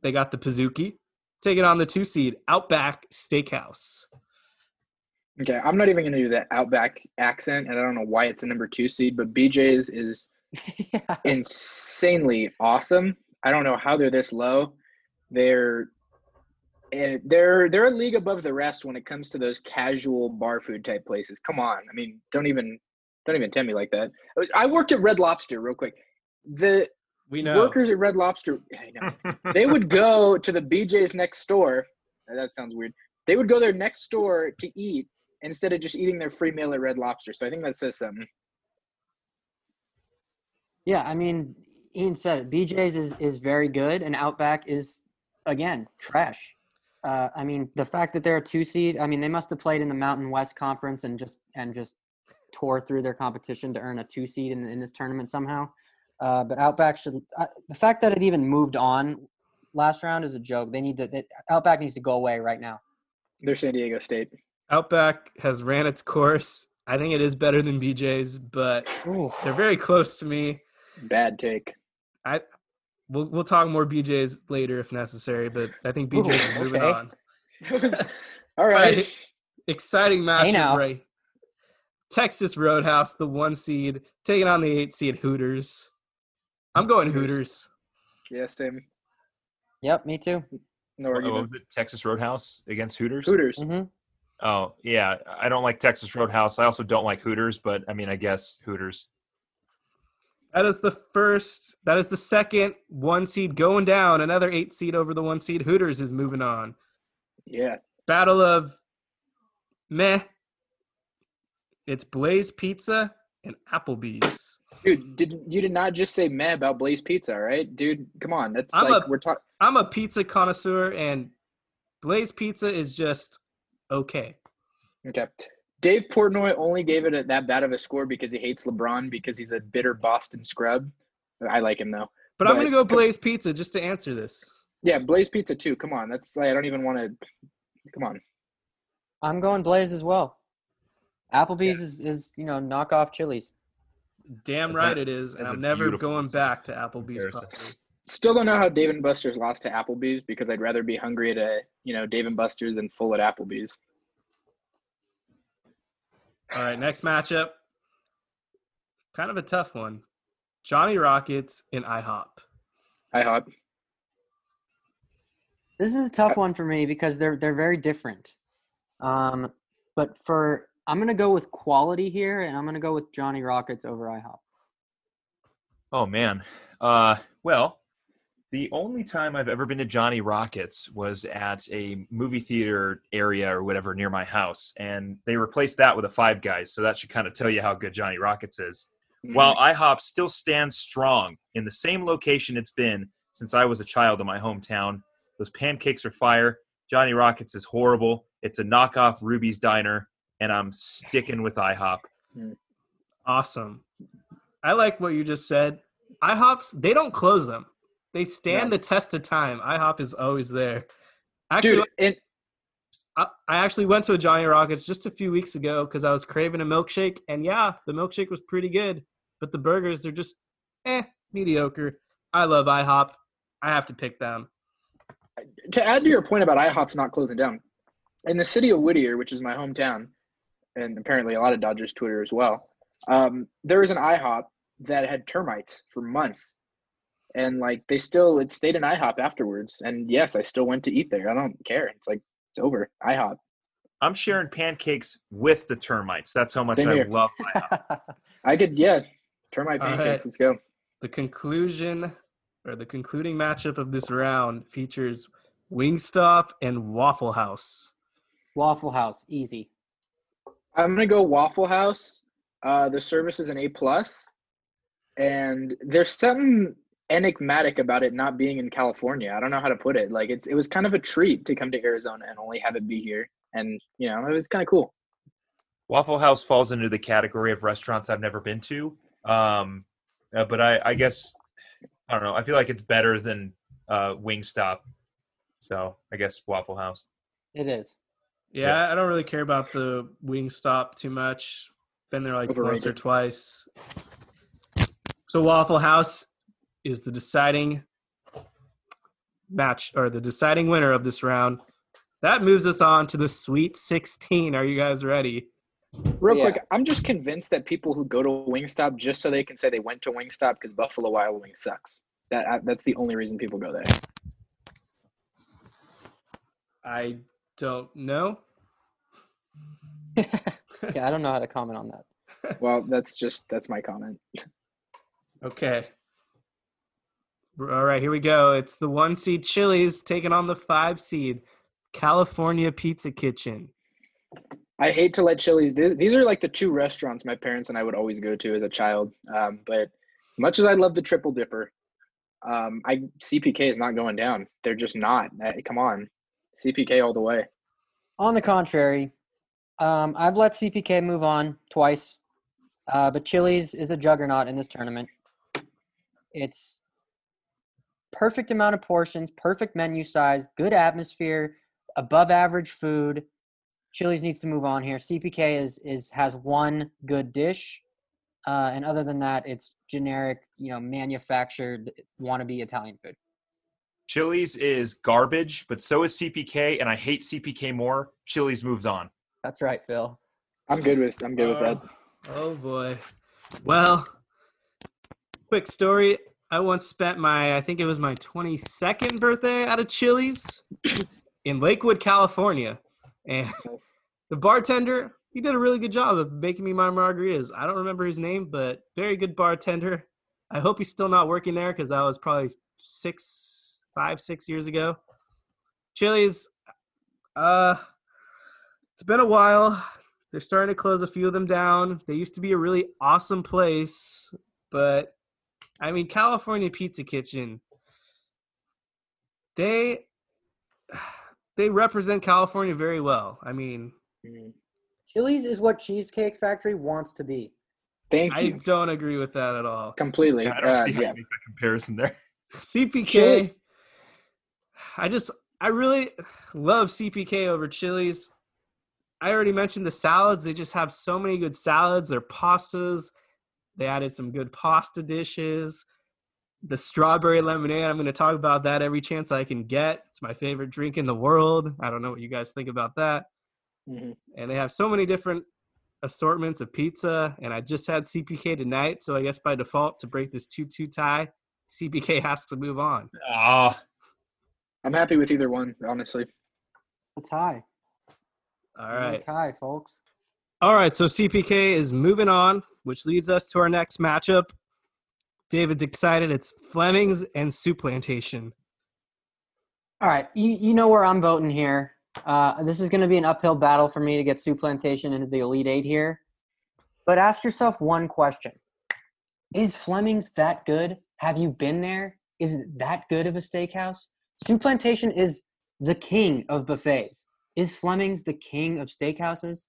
Speaker 1: They got the Pizookie taking on the two seed Outback Steakhouse.
Speaker 3: Okay, I'm not even going to do that Outback accent, and I don't know why it's a number two seed, but BJ's is
Speaker 2: yeah.
Speaker 3: insanely awesome. I don't know how they're this low. They're and they're they're a league above the rest when it comes to those casual bar food type places. Come on, I mean, don't even don't even tell me like that. I worked at Red Lobster real quick. The
Speaker 1: We know.
Speaker 3: workers at Red Lobster, I know, they would go to the BJ's next door. That sounds weird. They would go there next door to eat instead of just eating their free meal at Red Lobster. So I think that says something.
Speaker 2: Yeah, I mean, Ian said it. BJ's is, is very good, and Outback is, again, trash. Uh, I mean, the fact that they're a two seed, I mean, they must have played in the Mountain West Conference and just and just tore through their competition to earn a two seed in, in this tournament somehow. Uh, but Outback should. Uh, the fact that it even moved on last round is a joke. They need to. They, Outback needs to go away right now.
Speaker 3: They're San Diego State.
Speaker 1: Outback has ran its course. I think it is better than BJ's, but they're very close to me.
Speaker 3: Bad take.
Speaker 1: I we'll we'll talk more BJ's later if necessary, but I think BJ's is
Speaker 2: Ooh,
Speaker 1: moving
Speaker 2: okay.
Speaker 1: on.
Speaker 3: All right.
Speaker 1: Right. Exciting matchup,
Speaker 2: now.
Speaker 1: right? Texas Roadhouse, the one seed, taking on the eight seed Hooters. I'm going Hooters.
Speaker 3: Yeah, same.
Speaker 2: Yep, me too.
Speaker 3: No
Speaker 6: Oh,
Speaker 3: argument.
Speaker 6: was it Texas Roadhouse against Hooters?
Speaker 3: Hooters.
Speaker 2: hmm
Speaker 6: Oh, yeah. I don't like Texas Roadhouse. I also don't like Hooters, but I mean, I guess Hooters.
Speaker 1: That is the first. That is the second one seed going down. Another eight seed over the one seed. Hooters is moving on.
Speaker 3: Yeah.
Speaker 1: Battle of meh. It's Blaze Pizza and Applebee's.
Speaker 3: Dude, did you did not just say meh about Blaze Pizza, right? Dude, come on. That's
Speaker 1: I'm
Speaker 3: like
Speaker 1: a-
Speaker 3: we're talking
Speaker 1: I'm a pizza connoisseur, and Blaze Pizza is just okay.
Speaker 3: Okay. Dave Portnoy only gave it a, that bad of a score because he hates LeBron because he's a bitter Boston scrub. I like him though.
Speaker 1: But, I'm gonna go Blaze Pizza just to answer this.
Speaker 3: Yeah, Blaze Pizza too. Come on. That's I don't even want to come on.
Speaker 2: I'm going Blaze as well. Applebee's is, is you know knockoff Chili's.
Speaker 1: Damn right
Speaker 6: a-
Speaker 1: it is, and
Speaker 6: that's a
Speaker 1: I'm never going back to Applebee's. Probably.
Speaker 3: Still don't know how Dave and Buster's lost to Applebee's because I'd rather be hungry at a you know Dave and Buster's than full at Applebee's.
Speaker 1: All right, next matchup. Kind of a tough one. Johnny Rockets and IHOP.
Speaker 3: IHOP.
Speaker 2: This is a tough one for me because they're they're very different. Um, but for I'm gonna go with quality here, and I'm gonna go with Johnny Rockets over IHOP.
Speaker 6: Oh man. Uh, well, the only time I've ever been to Johnny Rockets was at a movie theater area or whatever near my house, and they replaced that with a Five Guys. So that should kind of tell you how good Johnny Rockets is.
Speaker 3: Mm-hmm.
Speaker 6: While IHOP still stands strong in the same location it's been since I was a child in my hometown. Those pancakes are fire. Johnny Rockets is horrible. It's a knockoff Ruby's Diner, and I'm sticking with IHOP.
Speaker 1: Awesome. I like what you just said. IHOPs, they don't close them. They stand the test of time. IHOP is always there. Actually,
Speaker 3: Dude, and
Speaker 1: I, I actually went to a Johnny Rockets just a few weeks ago because I was craving a milkshake, and yeah, the milkshake was pretty good, but the burgers they're just eh mediocre. I love IHOP. I have to pick them.
Speaker 3: to add to your point about IHOP's not closing down, in the city of Whittier, which is my hometown, and apparently a lot of Dodgers Twitter as well. Um, there was an IHOP that had termites for months, and like they still it stayed in IHOP afterwards. And yes, I still went to eat there. I don't care. It's like it's over. IHOP.
Speaker 6: I'm sharing pancakes with the termites. That's how much
Speaker 3: Same
Speaker 6: I
Speaker 3: here.
Speaker 6: love IHOP.
Speaker 3: I could yeah, termite
Speaker 1: All
Speaker 3: pancakes.
Speaker 1: right.
Speaker 3: Let's go.
Speaker 1: The conclusion or the concluding matchup of this round features Wingstop and Waffle House.
Speaker 2: Waffle House, easy.
Speaker 3: I'm gonna go Waffle House. Uh, the service is an A plus, and there's something enigmatic about it not being in California. I don't know how to put it. Like it's it was kind of a treat to come to Arizona and only have it be here, and you know it was kind of cool.
Speaker 6: Waffle House falls into the category of restaurants I've never been to. Um, uh, but I, I guess I don't know. I feel like it's better than uh, Wingstop. So I guess Waffle House.
Speaker 2: It is.
Speaker 1: Yeah, I don't really care about the Wingstop too much. Been there like once or twice. So Waffle House is the deciding match or the deciding winner of this round. That moves us on to the Sweet 16. Are you guys ready?
Speaker 3: Real
Speaker 2: Yeah.
Speaker 3: quick, I'm just convinced that people who go to Wingstop just so they can say they went to Wingstop because Buffalo Wild Wings sucks. That I- that's the only reason people go there.
Speaker 1: I don't know.
Speaker 2: Yeah, I don't know how to comment on that.
Speaker 3: Well, that's just that's my comment.
Speaker 1: Okay. All right, here we go. It's the one seed Chili's taking on the five seed California Pizza Kitchen.
Speaker 3: I hate to let Chili's. These, these are like the two restaurants my parents and I would always go to as a child. Um, but as much as I love the Triple Dipper, um, I CPK is not going down. They're just not. Uh, come on, CPK all the way.
Speaker 2: On the contrary, um, I've let CPK move on twice, uh, but Chili's is a juggernaut in this tournament. It's perfect amount of portions, perfect menu size, good atmosphere, above average food. Chili's needs to move on here. CPK is is has one good dish, uh, and other than that, it's generic, you know, manufactured wannabe Italian food.
Speaker 6: Chili's is garbage, but so is CPK, and I hate CPK more. Chili's moves on.
Speaker 2: That's right, Phil.
Speaker 3: I'm good with. I'm good with that.
Speaker 1: Oh boy. Well, quick story. I once spent my, I think it was my 22nd birthday at a Chili's in Lakewood, California. And the bartender, he did a really good job of making me my margaritas. I don't remember his name, but very good bartender. I hope he's still not working there because that was probably six, five, six years ago. Chili's, uh, it's been a while. They're starting to close a few of them down. They used to be a really awesome place, but I mean, California Pizza Kitchen, they they represent California very well. I mean,
Speaker 3: Mhm.
Speaker 2: Chili's is what Cheesecake Factory wants to be.
Speaker 3: Thank
Speaker 1: I
Speaker 3: you.
Speaker 1: I don't agree with that at all.
Speaker 3: Completely.
Speaker 6: I don't
Speaker 3: Uh,
Speaker 6: see how
Speaker 3: yeah.
Speaker 6: you make that comparison there.
Speaker 1: CPK,
Speaker 3: Chili-
Speaker 1: I just I really love CPK over Chili's. I already mentioned the salads. They just have so many good salads. Their pastas. They added some good pasta dishes. The strawberry lemonade. I'm going to talk about that every chance I can get. It's my favorite drink in the world. I don't know what you guys think about that.
Speaker 3: Mhm.
Speaker 1: And they have so many different assortments of pizza. And I just had CPK tonight, so I guess by default, to break this two-two tie, CPK has to move on.
Speaker 6: Ah,
Speaker 3: I'm happy with either one, honestly.
Speaker 2: A tie.
Speaker 1: All right.
Speaker 2: A tie, folks.
Speaker 1: All right, so CPK is moving on, which leads us to our next matchup. David's excited. It's Fleming's and Soup Plantation.
Speaker 2: All right, you, you know where I'm voting here. Uh, this is going to be an uphill battle for me to get Soup Plantation into the Elite Eight here. But ask yourself one question Is Fleming's that good? Have you been there? Is it that good of a steakhouse? Soup Plantation is the king of buffets. Is Fleming's the king of steakhouses?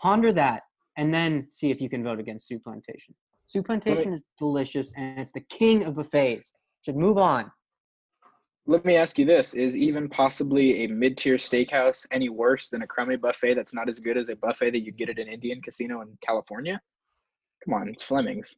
Speaker 2: Ponder that and then see if you can vote against Soup Plantation. Soup Plantation is delicious and it's the king of buffets. Should move on.
Speaker 3: Let me ask you this: Is even possibly a mid-tier steakhouse any worse than a crummy buffet that's not as good as a buffet that you get at an Indian casino in California? Come on, it's Fleming's.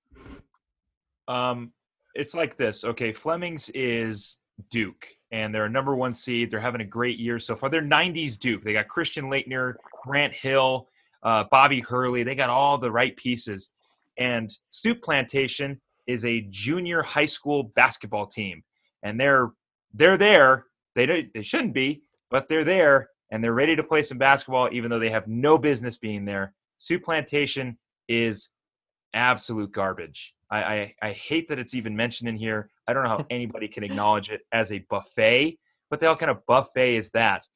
Speaker 6: Um, it's like this. Okay, Fleming's is Duke, and they're a number one seed. They're having a great year so far. They're '90s Duke. They got Christian Laettner, Grant Hill. Uh, Bobby Hurley. They got all the right pieces. And Soup Plantation is a junior high school basketball team, and they're they're there. They don't, they shouldn't be, but they're there and they're ready to play some basketball, even though they have no business being there. Soup Plantation is absolute garbage. I, I, I hate that it's even mentioned in here. I don't know how anybody can acknowledge it as a buffet. What the hell kind of buffet is that?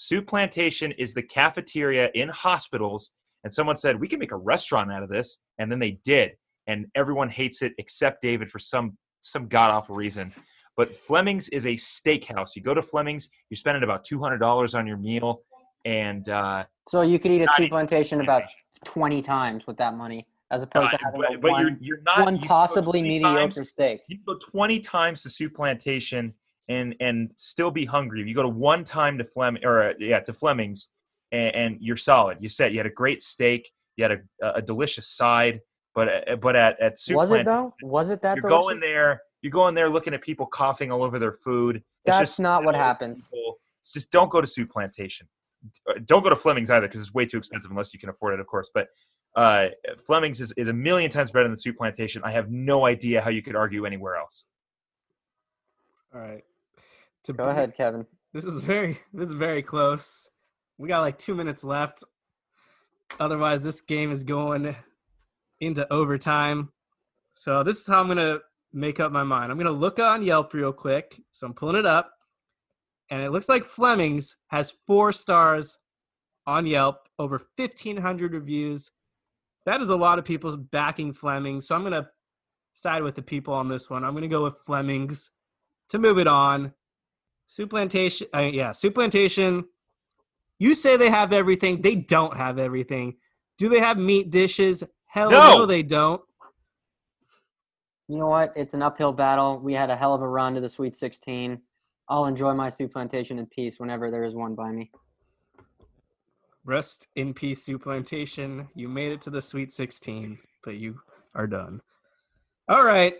Speaker 6: Soup Plantation is the cafeteria in hospitals, and someone said we can make a restaurant out of this, and then they did, and everyone hates it except David for some some god awful reason. But Fleming's is a steakhouse. You go to Fleming's, you're spending about two hundred dollars on your meal, and uh,
Speaker 2: so you could eat at Soup Plantation about twenty times with that money, as opposed uh, to having but, but one, you're, you're not, one possibly mediocre
Speaker 6: times,
Speaker 2: steak.
Speaker 6: You go twenty times to Soup Plantation and and still be hungry. If you go to one time to Fleming or uh, yeah to Fleming's and, and, you're solid. You said you had a great steak, you had a, a delicious side, but uh, but at at Soup
Speaker 2: was it though? Was it that
Speaker 6: you're
Speaker 2: delicious?
Speaker 6: going there? You go in there looking at people coughing all over their food.
Speaker 2: That's not what happens.
Speaker 6: People. Just don't go to Soup Plantation. Uh, don't go to Fleming's either because it's way too expensive unless you can afford it, of course. But uh, Fleming's is, is a million times better than Soup Plantation. I have no idea how you could argue anywhere else.
Speaker 1: All right.
Speaker 2: Go ahead, Kevin.
Speaker 1: This is very this is very close. We got like two minutes left. Otherwise, this game is going into overtime. So this is how I'm gonna make up my mind. I'm gonna look on Yelp real quick. So I'm pulling it up, and it looks like Fleming's has four stars on Yelp, over 1,500 reviews. That is a lot of people backing Fleming. So I'm gonna side with the people on this one. I'm gonna go with Fleming's to move it on. Soup Plantation, uh, yeah, Soup Plantation. You say they have everything. They don't have everything. Do they have meat dishes? Hell no, no they don't
Speaker 2: you know what? It's an uphill battle. We had a hell of a run to the Sweet 16. I'll enjoy my soup plantation in peace whenever there is one by me.
Speaker 1: Rest in peace, soup plantation. You made it to the Sweet 16, but you are done. All right.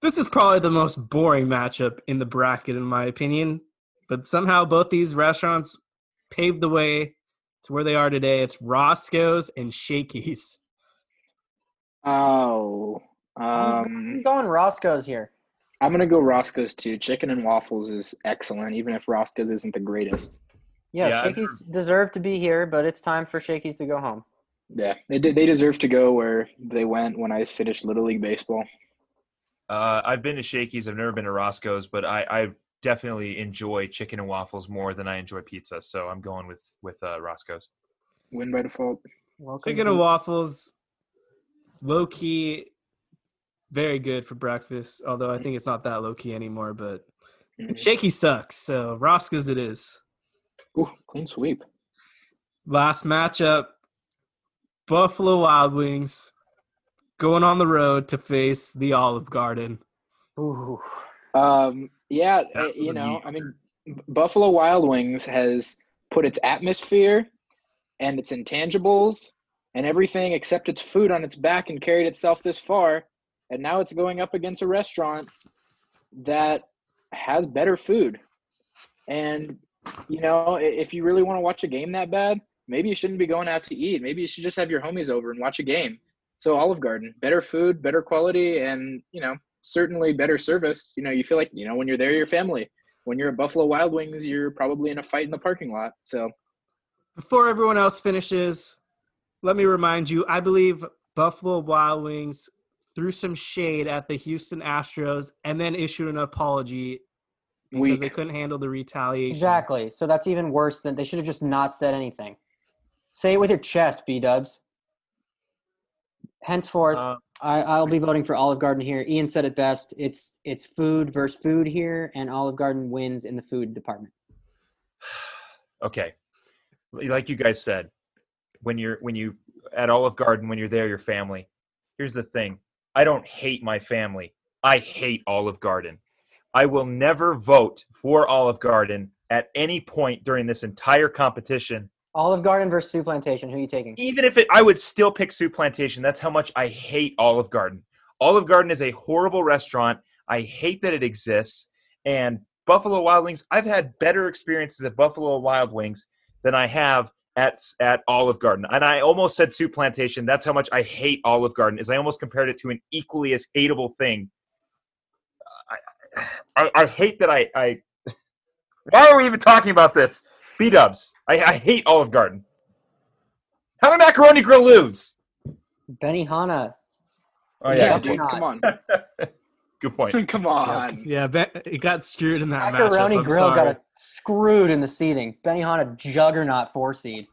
Speaker 1: This is probably the most boring matchup in the bracket, in my opinion. But somehow both these restaurants paved the way to where they are today. It's Roscoe's and Shakey's.
Speaker 3: Oh, um,
Speaker 2: I'm going Roscoe's here.
Speaker 3: I'm gonna go Roscoe's too. Chicken and waffles is excellent, even if Roscoe's isn't the greatest.
Speaker 2: Yeah, yeah Shakey's deserve to be here, but it's time for Shakey's to go home.
Speaker 3: Yeah, they they deserve to go where they went when I finished Little League baseball.
Speaker 6: Uh, I've been to Shakey's. I've never been to Roscoe's, but I, I definitely enjoy chicken and waffles more than I enjoy pizza. So I'm going with with uh, Roscoe's.
Speaker 3: Win by default.
Speaker 1: Welcome chicken and waffles, low key very good for breakfast. Although I think it's not that low key anymore. But mm-hmm. shaky sucks. So Roscoe's it is.
Speaker 3: Ooh, clean sweep.
Speaker 1: Last matchup: Buffalo Wild Wings going on the road to face the Olive Garden.
Speaker 3: Ooh. Um. Yeah. Eh, you know. I mean, Buffalo Wild Wings has put its atmosphere and its intangibles and everything except its food on its back and carried itself this far and now it's going up against a restaurant that has better food. And you know, if you really want to watch a game that bad, maybe you shouldn't be going out to eat. Maybe you should just have your homies over and watch a game. So Olive Garden, better food, better quality, and you know, certainly better service. You know, you feel like you know when you're there, your family. When you're at Buffalo Wild Wings, you're probably in a fight in the parking lot. So,
Speaker 1: before everyone else finishes, let me remind you: I believe Buffalo Wild Wings threw some shade at the Houston Astros and then issued an apology because Weak. they couldn't handle the retaliation.
Speaker 2: Exactly. So that's even worse than they should have just not said anything. Say it with your chest, B Dubs. Henceforth, uh, I, I'll be voting for Olive Garden here. Ian said it best. It's it's food versus food here, and Olive Garden wins in the food department.
Speaker 6: Okay, like you guys said, when you're when you at Olive Garden, when you're there, your family. Here's the thing: I don't hate my family. I hate Olive Garden. I will never vote for Olive Garden at any point during this entire competition.
Speaker 2: Olive Garden versus Soup Plantation. Who are you taking?
Speaker 6: Even if it, I would still pick Soup Plantation. That's how much I hate Olive Garden. Olive Garden is a horrible restaurant. I hate that it exists. And Buffalo Wild Wings, I've had better experiences at Buffalo Wild Wings than I have at at Olive Garden, and I almost said Soup Plantation. That's how much I hate Olive Garden. Is I almost compared it to an equally as hateable thing. I, I, I hate that I, I. Why are we even talking about this? B Dubs. I, I hate Olive Garden. How did Macaroni Grill lose?
Speaker 2: Benihana.
Speaker 6: Oh
Speaker 3: Yeah,
Speaker 6: yeah,
Speaker 3: dude, come on.
Speaker 6: good point.
Speaker 3: come on.
Speaker 1: Yeah, Ben, it got screwed in that
Speaker 2: Macaroni
Speaker 1: matchup.
Speaker 2: Grill
Speaker 1: sorry.
Speaker 2: got a screwed in the seeding. Benihana juggernaut four seed.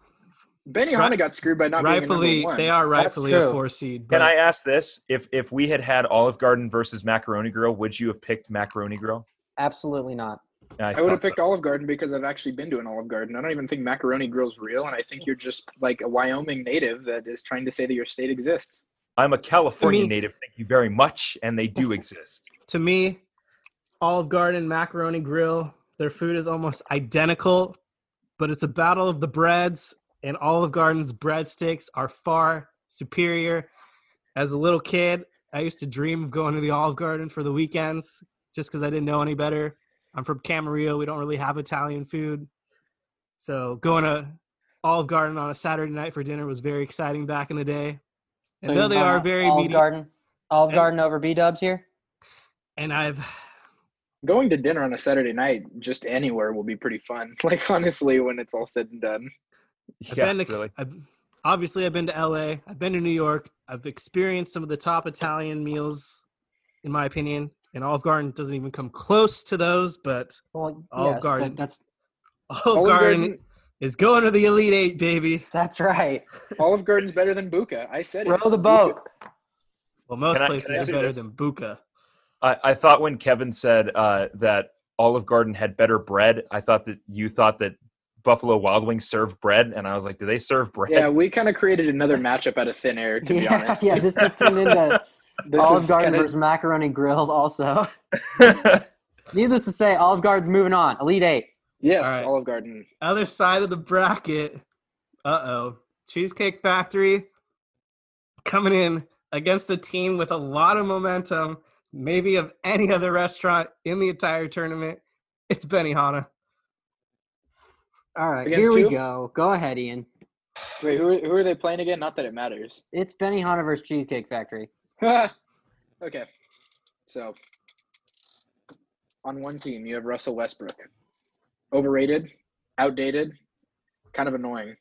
Speaker 3: Benihana
Speaker 1: Right-
Speaker 3: got screwed by not being
Speaker 1: rightfully,
Speaker 3: number
Speaker 1: they are rightfully a four seed.
Speaker 6: Can I ask this? If if we had had Olive Garden versus Macaroni Grill, would you have picked Macaroni Grill?
Speaker 2: Absolutely not.
Speaker 3: I would have picked
Speaker 6: so.
Speaker 3: Olive Garden because I've actually been to an Olive Garden. I don't even think macaroni grill's real, and I think you're just like a Wyoming native that is trying to say that your state exists.
Speaker 6: I'm a California
Speaker 1: me-
Speaker 6: native. Thank you very much, and they do exist.
Speaker 1: to me, Olive Garden, Macaroni Grill, their food is almost identical, but it's a battle of the breads, and Olive Garden's breadsticks are far superior. As a little kid, I used to dream of going to the Olive Garden for the weekends just because I didn't know any better. I'm from Camarillo. We don't really have Italian food. So going to Olive Garden on a Saturday night for dinner was very exciting back in the day.
Speaker 2: So
Speaker 1: And though they are very
Speaker 2: Olive
Speaker 1: medi-
Speaker 2: Garden. Olive
Speaker 1: And-
Speaker 2: Garden over B Dubs here.
Speaker 1: and I've
Speaker 3: Going to dinner on a Saturday night, just anywhere, will be pretty fun. Like honestly, when it's all said and done.
Speaker 1: I've
Speaker 6: Yeah,
Speaker 1: been to,
Speaker 6: really.
Speaker 1: I've, obviously, I've been to LA. I've been to New York. I've experienced some of the top Italian meals, in my opinion. And Olive Garden doesn't even come close to those. But
Speaker 2: Well,
Speaker 1: Olive
Speaker 2: yes,
Speaker 1: Garden.
Speaker 2: but that's
Speaker 1: Olive,
Speaker 3: Olive
Speaker 1: Garden,
Speaker 3: Garden-
Speaker 1: is going to the Elite Eight, baby.
Speaker 2: that's right.
Speaker 3: Olive Garden's better than Buca. I said it.
Speaker 2: Row the boat.
Speaker 1: Well, most
Speaker 6: Can I-
Speaker 1: places
Speaker 6: I
Speaker 1: are better
Speaker 6: this?
Speaker 1: than Buca.
Speaker 6: I, I thought when Kevin said uh, that Olive Garden had better bread, I thought that you thought that Buffalo Wild Wings served bread, and I was like, do they serve bread?
Speaker 3: Yeah, we kind of created another matchup out of thin air. To be honest,
Speaker 2: yeah. This has turned into
Speaker 3: This
Speaker 2: Olive Garden
Speaker 3: kinda-
Speaker 2: versus Macaroni Grill. Also, needless to say, Olive Garden's moving on. Elite Eight.
Speaker 3: Yes,
Speaker 1: All right.
Speaker 3: Olive Garden.
Speaker 1: Other side of the bracket. Uh oh. Cheesecake Factory coming in against a team with a lot of momentum, maybe of any other restaurant in the entire tournament. It's Benihana.
Speaker 2: All right,
Speaker 3: Against
Speaker 2: here we go. Go ahead, Ian.
Speaker 3: Wait, who are, who are they playing again? Not that it matters.
Speaker 2: It's Benihana versus Cheesecake Factory.
Speaker 3: okay, so on one team you have Russell Westbrook, overrated, outdated, kind of annoying.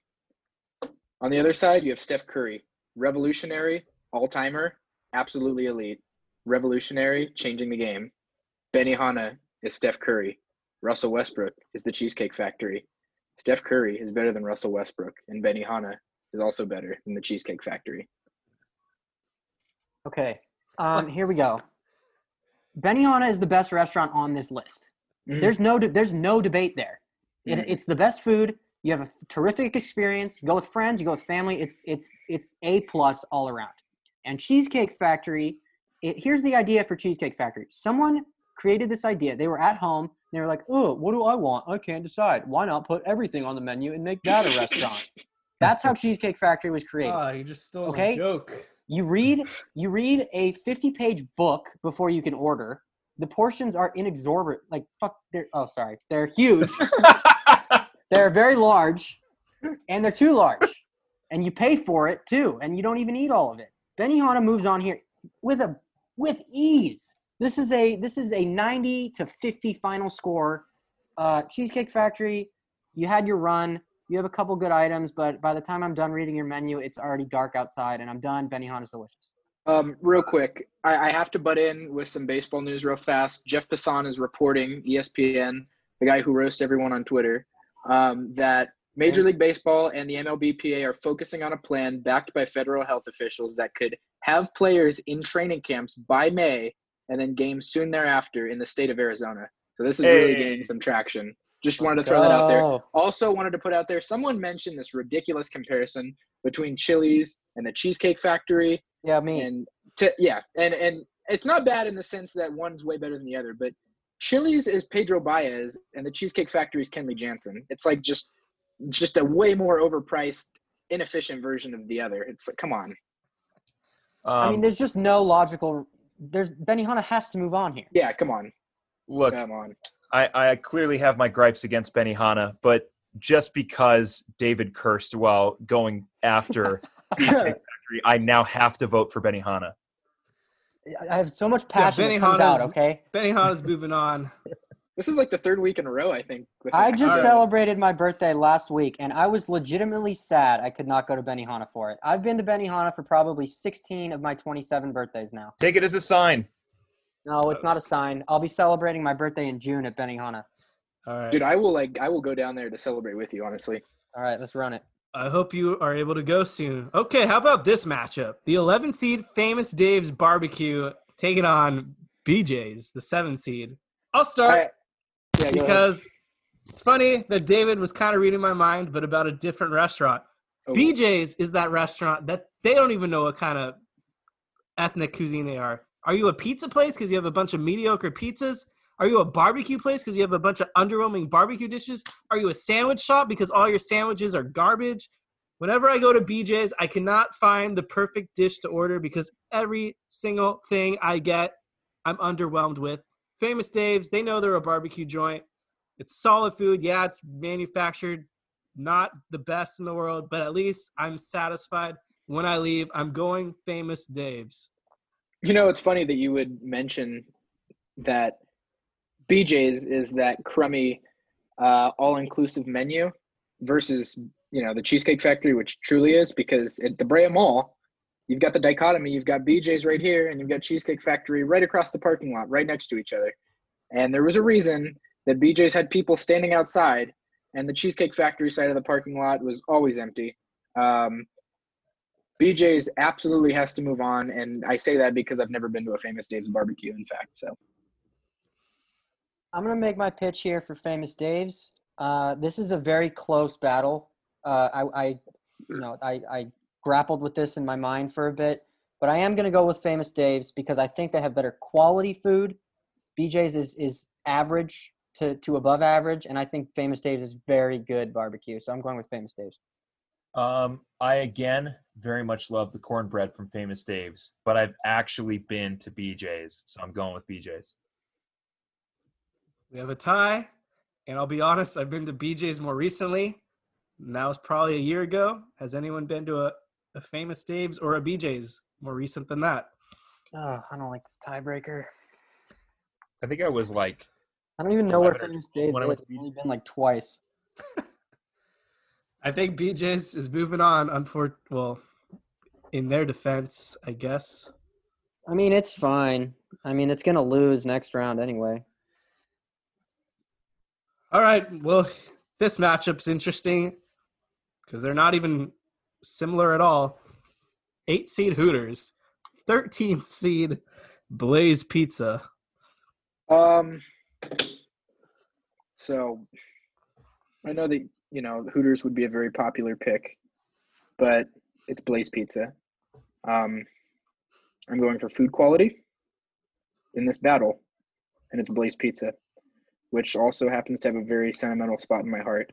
Speaker 3: On the other side, you have Steph Curry, revolutionary, all timer, absolutely elite, revolutionary, changing the game. Benihana is Steph Curry. Russell Westbrook is the Cheesecake Factory. Steph Curry is better than Russell Westbrook, and Benihana is also better than the Cheesecake Factory.
Speaker 2: Okay, um, here we go. Benihana is the best restaurant on this list.
Speaker 3: Mhm.
Speaker 2: There's no de- there's no debate there. It,
Speaker 3: Mhm.
Speaker 2: It's the best food. You have a f- terrific experience. You go with friends. You go with family. It's it's it's a plus all around. And Cheesecake Factory. It, here's the idea for Cheesecake Factory. Someone created this idea. They were at home. They were like, "Oh, what do I want? I can't decide. Why not put everything on the menu and make that a restaurant?" That's how Cheesecake Factory was created.
Speaker 1: Oh, you just stole
Speaker 2: Okay.
Speaker 1: a joke.
Speaker 2: You read you read a 50 page book before you can order. The portions are inexorbitant. Like fuck they're oh sorry. They're huge. they're very large and they're too large. And you pay for it too and you don't even eat all of it. Benihana moves on here with a with ease. This is a this is a 90 to 50 final score. Uh Cheesecake Factory, you had your run. You have a couple good items, but by the time I'm done reading your menu, it's already dark outside, and I'm done. Benihana's delicious.
Speaker 3: Um, real quick, I, I have to butt in with some baseball news real fast. Jeff Passan is reporting, ESPN, the guy who roasts everyone on Twitter, um, that Major League Baseball and the MLBPA are focusing on a plan backed by federal health officials that could have players in training camps by May and then games soon thereafter in the state of Arizona. So this is really
Speaker 6: Hey.
Speaker 3: gaining some traction. Just wanted to throw that out there. Also wanted to put out there, someone mentioned this ridiculous comparison between Chili's and the Cheesecake Factory
Speaker 2: Yeah, me.
Speaker 3: and to, yeah, and and it's not bad in the sense that one's way better than the other, but Chili's is Pedro Baez and the Cheesecake Factory is Kenley Jansen. It's like just just a way more overpriced, inefficient version of the other. It's like, come on,
Speaker 2: I mean,
Speaker 6: Um,
Speaker 2: there's just no logical. There's Benihana has to move on here.
Speaker 3: yeah, come on,
Speaker 6: look,
Speaker 3: come on.
Speaker 6: I, I clearly have my gripes against Benihana, but just because David cursed while going after Factory, I now have to vote for Benihana.
Speaker 2: I have so much passion
Speaker 1: Benny
Speaker 2: that comes
Speaker 1: Hanna's-
Speaker 2: out. Okay,
Speaker 1: Benihana's moving on.
Speaker 3: This is like the third week in a row, I think.
Speaker 2: I just
Speaker 1: Alright.
Speaker 2: celebrated my birthday last week, and I was legitimately sad I could not go to Benihana for it. I've been to Benihana for probably 16 of my 27 birthdays now.
Speaker 6: Take it as a sign.
Speaker 2: No, it's not a sign. I'll be celebrating my birthday in June at Benihana.
Speaker 1: All right.
Speaker 3: Dude, I will like I will go down there to celebrate with you. Honestly,
Speaker 2: All right, let's run it.
Speaker 1: I hope you are able to go soon. Okay, how about this matchup? The 11 seed Famous Dave's Barbecue taking on BJ's, the 7 seed. I'll start
Speaker 3: Alright. yeah,
Speaker 1: because it's funny that David was kind of reading my mind, but about a different restaurant.
Speaker 3: Oh,
Speaker 1: BJ's is that restaurant that they don't even know what kind of ethnic cuisine they are. Are you a pizza place because you have a bunch of mediocre pizzas? Are you a barbecue place because you have a bunch of underwhelming barbecue dishes? Are you a sandwich shop because all your sandwiches are garbage? Whenever I go to BJ's, I cannot find the perfect dish to order because every single thing I get, I'm underwhelmed with. Famous Dave's, they know they're a barbecue joint. It's solid food. Yeah, it's manufactured not the best in the world, but at least I'm satisfied. When I leave, I'm going famous Dave's.
Speaker 3: You know, it's funny that you would mention that BJ's is that crummy, uh, all-inclusive menu versus you know the Cheesecake Factory, which truly is because at the Brea Mall, you've got the dichotomy. You've got BJ's right here, and you've got Cheesecake Factory right across the parking lot, right next to each other. And there was a reason that BJ's had people standing outside, and the Cheesecake Factory side of the parking lot was always empty. Um, BJ's absolutely has to move on, and I say that because I've never been to a famous Dave's barbecue. In fact, so
Speaker 2: I'm gonna make my pitch here for Famous Dave's. Uh, this is a very close battle. Uh, I, I, you know, I, I grappled with this in my mind for a bit, but I am gonna go with Famous Dave's because I think they have better quality food. BJ's is is average to to above average, and I think Famous Dave's is very good barbecue. So I'm going with Famous Dave's.
Speaker 6: Um, I again very much love the cornbread from Famous Dave's, but I've actually been to BJ's, so I'm going with BJ's.
Speaker 1: We have a tie, and I'll be honest, I've been to BJ's more recently. And that was probably a year ago. Has anyone been to a, a famous Dave's or a BJ's more recent than that?
Speaker 2: Oh, I don't like this tiebreaker.
Speaker 6: I think I was like,
Speaker 2: I don't even know where Famous Dave's
Speaker 6: I
Speaker 2: is.
Speaker 6: went
Speaker 2: I've only been like twice.
Speaker 1: I think BJ's is moving on. Unfor- well, in their defense, I guess.
Speaker 2: I mean, it's fine. I mean, it's gonna lose next round anyway.
Speaker 1: All right. Well, this matchup's interesting because they're not even similar at all. Eight seed Hooters, 13th seed Blaze Pizza.
Speaker 3: um, so I know that you know Hooters would be a very popular pick, but it's Blaze Pizza. Um, I'm going for food quality in this battle, and it's Blaze Pizza, which also happens to have a very sentimental spot in my heart.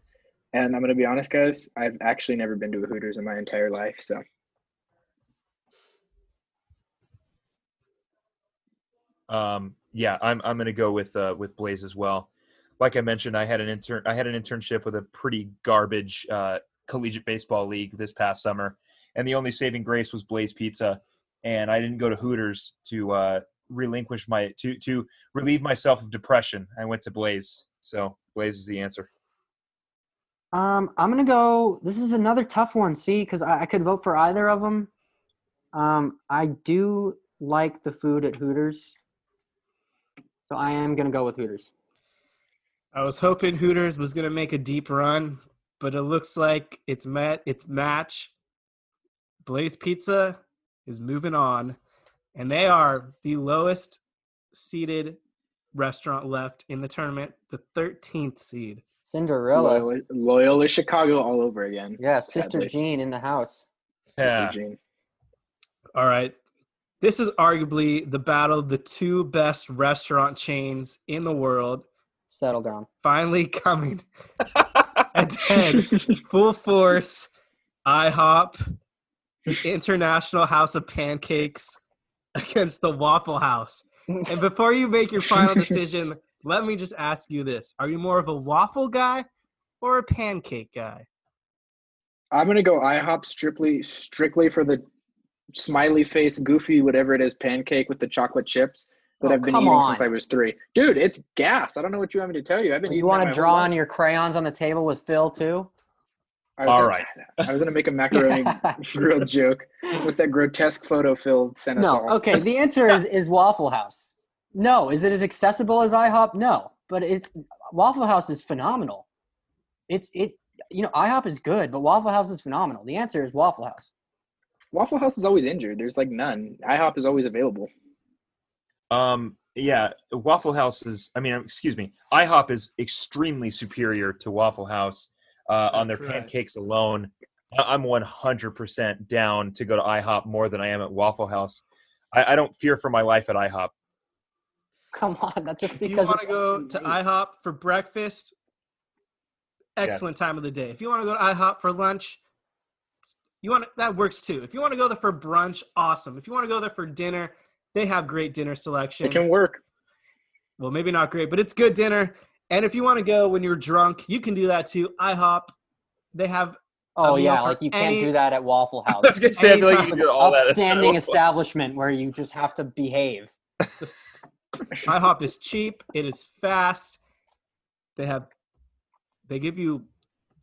Speaker 3: And I'm gonna be honest, guys, I've actually never been to a Hooters in my entire life, so
Speaker 6: um, yeah, I'm I'm gonna go with uh, with Blaze as well. Like I mentioned, I had an intern I had an internship with a pretty garbage uh, collegiate baseball league this past summer, and the only saving grace was Blaze Pizza, and I didn't go to Hooters to uh, relinquish my to to relieve myself of depression. I went to Blaze, so Blaze is the answer.
Speaker 2: Um, I'm gonna go. This is another tough one. See, because I, I could vote for either of them. Um, I do like the food at Hooters, so I am gonna go with Hooters.
Speaker 1: I was hoping Hooters was going to make a deep run, but it looks like it's met its match. Blaze Pizza is moving on, and they are the lowest seeded restaurant left in the tournament, the 13th seed.
Speaker 2: Cinderella.
Speaker 3: Loyola, Loyola Chicago all over again.
Speaker 2: Yeah, Sister
Speaker 3: Sadly.
Speaker 2: Jean in the house.
Speaker 6: Yeah,
Speaker 3: Mr. Gene.
Speaker 1: All right. This is arguably the battle of the two best restaurant chains in the world
Speaker 2: Settle down.
Speaker 1: finally coming at head full force IHOP International House of Pancakes against the Waffle House. And before you make your final decision, let me just ask you this. Are you more of a waffle guy or a pancake guy?
Speaker 3: I'm gonna go IHOP strictly strictly for the smiley face, goofy, whatever it is, pancake with the chocolate chips that
Speaker 2: Oh,
Speaker 3: I've been
Speaker 2: come
Speaker 3: eating
Speaker 2: on.
Speaker 3: since I was three. Dude, it's gas. I don't know what you want me to tell you. I've been.
Speaker 2: You want to draw on
Speaker 3: life.
Speaker 2: your crayons on the table with Phil too?
Speaker 3: I was
Speaker 6: All
Speaker 3: gonna- I was gonna make a macaroni grill joke with that grotesque photo Phil sent us
Speaker 2: No.
Speaker 3: all.
Speaker 2: Okay. The answer is is Waffle House. No. Is it as accessible as IHOP? No. But it's Waffle House is phenomenal. It's it. You know, IHOP is good, but Waffle House is phenomenal. The answer is Waffle House.
Speaker 3: Waffle House is always injured. There's like none. IHOP is always available.
Speaker 6: Um, yeah, Waffle House is. I mean, excuse me, IHOP is extremely superior to Waffle House uh, on their
Speaker 1: right.
Speaker 6: pancakes alone. I- I'm 100% down to go to IHOP more than I am at Waffle House. I, I don't fear for my life at IHOP.
Speaker 2: Come on, that's just
Speaker 1: If you want to go to. IHOP for breakfast, excellent time of the day. If you want to go to IHOP for lunch, you want to, that works too. If you want to go there for brunch, awesome. If you want to go there for dinner, they have great dinner selection.
Speaker 3: It can work.
Speaker 1: well, maybe not great, but it's good dinner. And if you want to go when you're drunk, you can do that too. IHOP, they have
Speaker 2: Oh yeah, like you can't do that at Waffle
Speaker 6: I
Speaker 2: House.
Speaker 6: was gonna say, I like you do all that.
Speaker 2: Upstanding
Speaker 6: Waffle-
Speaker 2: establishment where you just have to behave.
Speaker 1: this. IHOP is cheap. It is fast. They have, they give you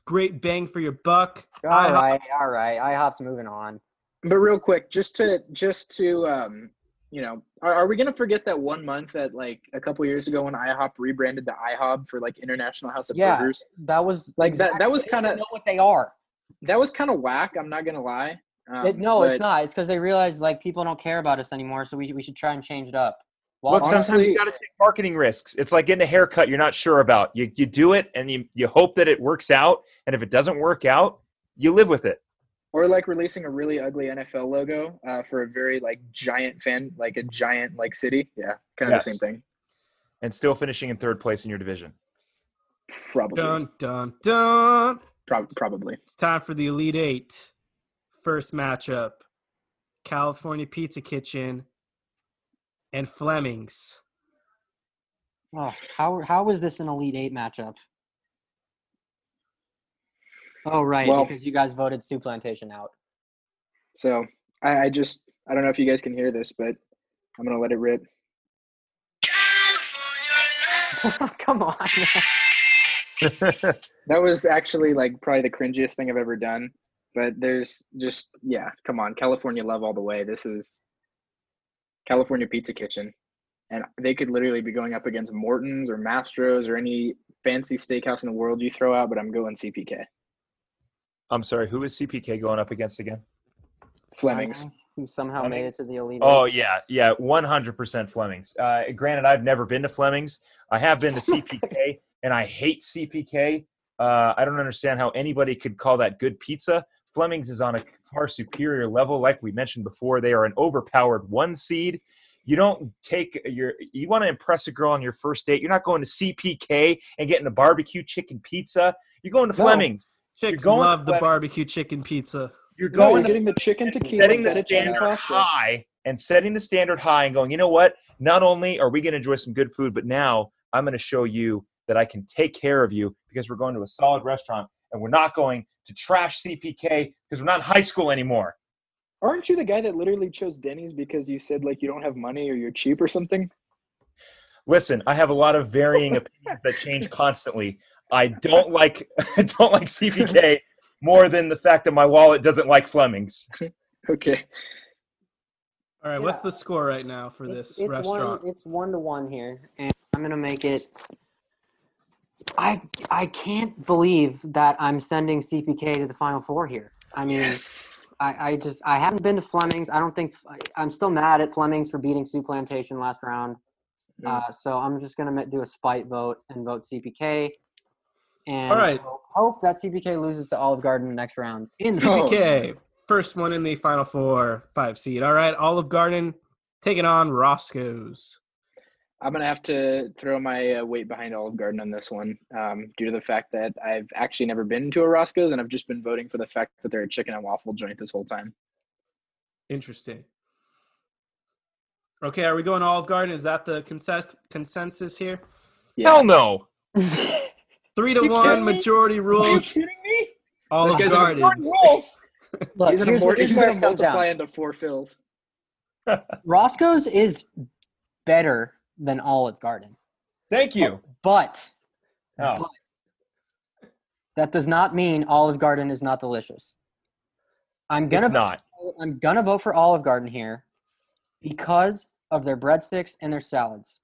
Speaker 1: great bang for your buck.
Speaker 2: All
Speaker 1: IHOP
Speaker 2: right, all right. IHOP's moving on.
Speaker 3: But real quick, just to just to um, you know, are, are we gonna forget that one month that like a couple years ago when IHOP rebranded to IHOB for like International House of
Speaker 2: Yeah.
Speaker 3: Burgers?
Speaker 2: That was
Speaker 3: Like that- that was kinda-
Speaker 2: know what they are.
Speaker 3: That was kind of whack. I'm not gonna lie. Um,
Speaker 2: It- no, it's not. It's because they realize like people don't care about us anymore, so we we should try and change it up. Well,
Speaker 6: Look, sometimes you got to take marketing risks. It's like getting a haircut you're not sure about. You you do it and you you hope that it works out, and if it doesn't work out, you live with it.
Speaker 3: Or like releasing a really ugly NFL logo uh, for a very like giant fan, like a giant like city. Yeah, kind of
Speaker 6: Yes.
Speaker 3: the same thing.
Speaker 6: And still finishing in third place in your division.
Speaker 3: Probably.
Speaker 1: Dun dun dun.
Speaker 3: Prob- probably.
Speaker 1: It's time for the Elite Eight. First matchup California Pizza Kitchen and Fleming's.
Speaker 2: oh, how how was this an Elite Eight matchup? Oh right,
Speaker 3: Well-
Speaker 2: because you guys voted Soup Plantation out.
Speaker 3: So I, I just I don't know if you guys can hear this, but I'm gonna let it rip.
Speaker 2: Come on.
Speaker 3: That was actually like probably the cringiest thing I've ever done. But there's just yeah, come on, California love all the way. This is California Pizza Kitchen, and they could literally be going up against Morton's or Mastro's or any fancy steakhouse in the world you throw out. But I'm going CPK
Speaker 6: I'm sorry, who is CPK going up against again?
Speaker 3: Fleming's.
Speaker 2: Who somehow made it to the Elite
Speaker 6: Oh, yeah, yeah, 100% Fleming's. Uh, granted, I've never been to Fleming's. I have been to CPK, and I hate CPK. Uh, I don't understand how anybody could call that good pizza. Fleming's is on a far superior level, like we mentioned before. They are an overpowered one seed. You don't take your. You want to impress a girl on your first date. You're not going to CPK and getting a barbecue chicken pizza. You're going to
Speaker 3: No.
Speaker 6: Fleming's.
Speaker 1: Chicks
Speaker 6: going
Speaker 1: love the barbecue chicken pizza.
Speaker 6: You're
Speaker 3: No,
Speaker 6: going
Speaker 3: you're
Speaker 6: to
Speaker 3: getting the chicken
Speaker 6: and
Speaker 3: tequila,
Speaker 6: setting the standard high and setting the standard high and going, you know what? Not only are we going to enjoy some good food, but now I'm going to show you that I can take care of you because we're going to a solid restaurant and we're not going to trash CPK because we're not in high school anymore.
Speaker 3: Aren't you the guy that literally chose Denny's because you said like you don't have money or you're cheap or something?
Speaker 6: Listen, I have a lot of varying opinions that change constantly. I don't like I don't like CPK more than the fact that my wallet doesn't like Fleming's.
Speaker 3: Okay.
Speaker 1: All right, what's the score right now for
Speaker 2: It's,
Speaker 1: this
Speaker 2: it's
Speaker 1: restaurant?
Speaker 2: one. It's one to one here, and I'm gonna make it. I I can't believe that I'm sending CPK to the final four here. I mean,
Speaker 3: Yes.
Speaker 2: I, I just I haven't been to Fleming's. I don't think I, I'm still mad at Fleming's for beating Soup Plantation last round.
Speaker 3: Mm.
Speaker 2: Uh, so I'm just gonna do a spite vote and vote CPK. And
Speaker 1: All right.
Speaker 2: hope, hope that CPK loses to Olive Garden next round. In the.
Speaker 1: CPK, first one in the final four, five seed. All right, Olive Garden taking on Roscoe's.
Speaker 3: I'm gonna have to throw my uh, weight behind Olive Garden on this one, um, due to the fact that I've actually never been to a Roscoe's, and I've just been voting for the fact that they're a chicken and waffle joint this whole time.
Speaker 1: Interesting. Okay, are we going Olive Garden? Is that the consensus consensus here?
Speaker 3: Yeah.
Speaker 6: Hell no.
Speaker 1: Three to
Speaker 6: You
Speaker 1: one
Speaker 6: kidding me?
Speaker 1: majority
Speaker 6: Are you
Speaker 1: rules.
Speaker 6: kidding me?
Speaker 1: Olive
Speaker 3: This guy's an
Speaker 1: Garden.
Speaker 6: Jordan rules.
Speaker 2: Look,
Speaker 3: he's gonna,
Speaker 2: here's,
Speaker 3: mor-
Speaker 2: here's
Speaker 3: he's
Speaker 2: where
Speaker 3: gonna
Speaker 2: it comes
Speaker 3: multiply
Speaker 2: down.
Speaker 3: into four fills.
Speaker 2: Roscoe's is better than Olive Garden,
Speaker 6: Thank you.
Speaker 2: but
Speaker 6: Oh.
Speaker 2: that does not mean Olive Garden is not delicious. I'm gonna
Speaker 6: It's not.
Speaker 2: I'm gonna vote for Olive Garden here because of their breadsticks and their salads.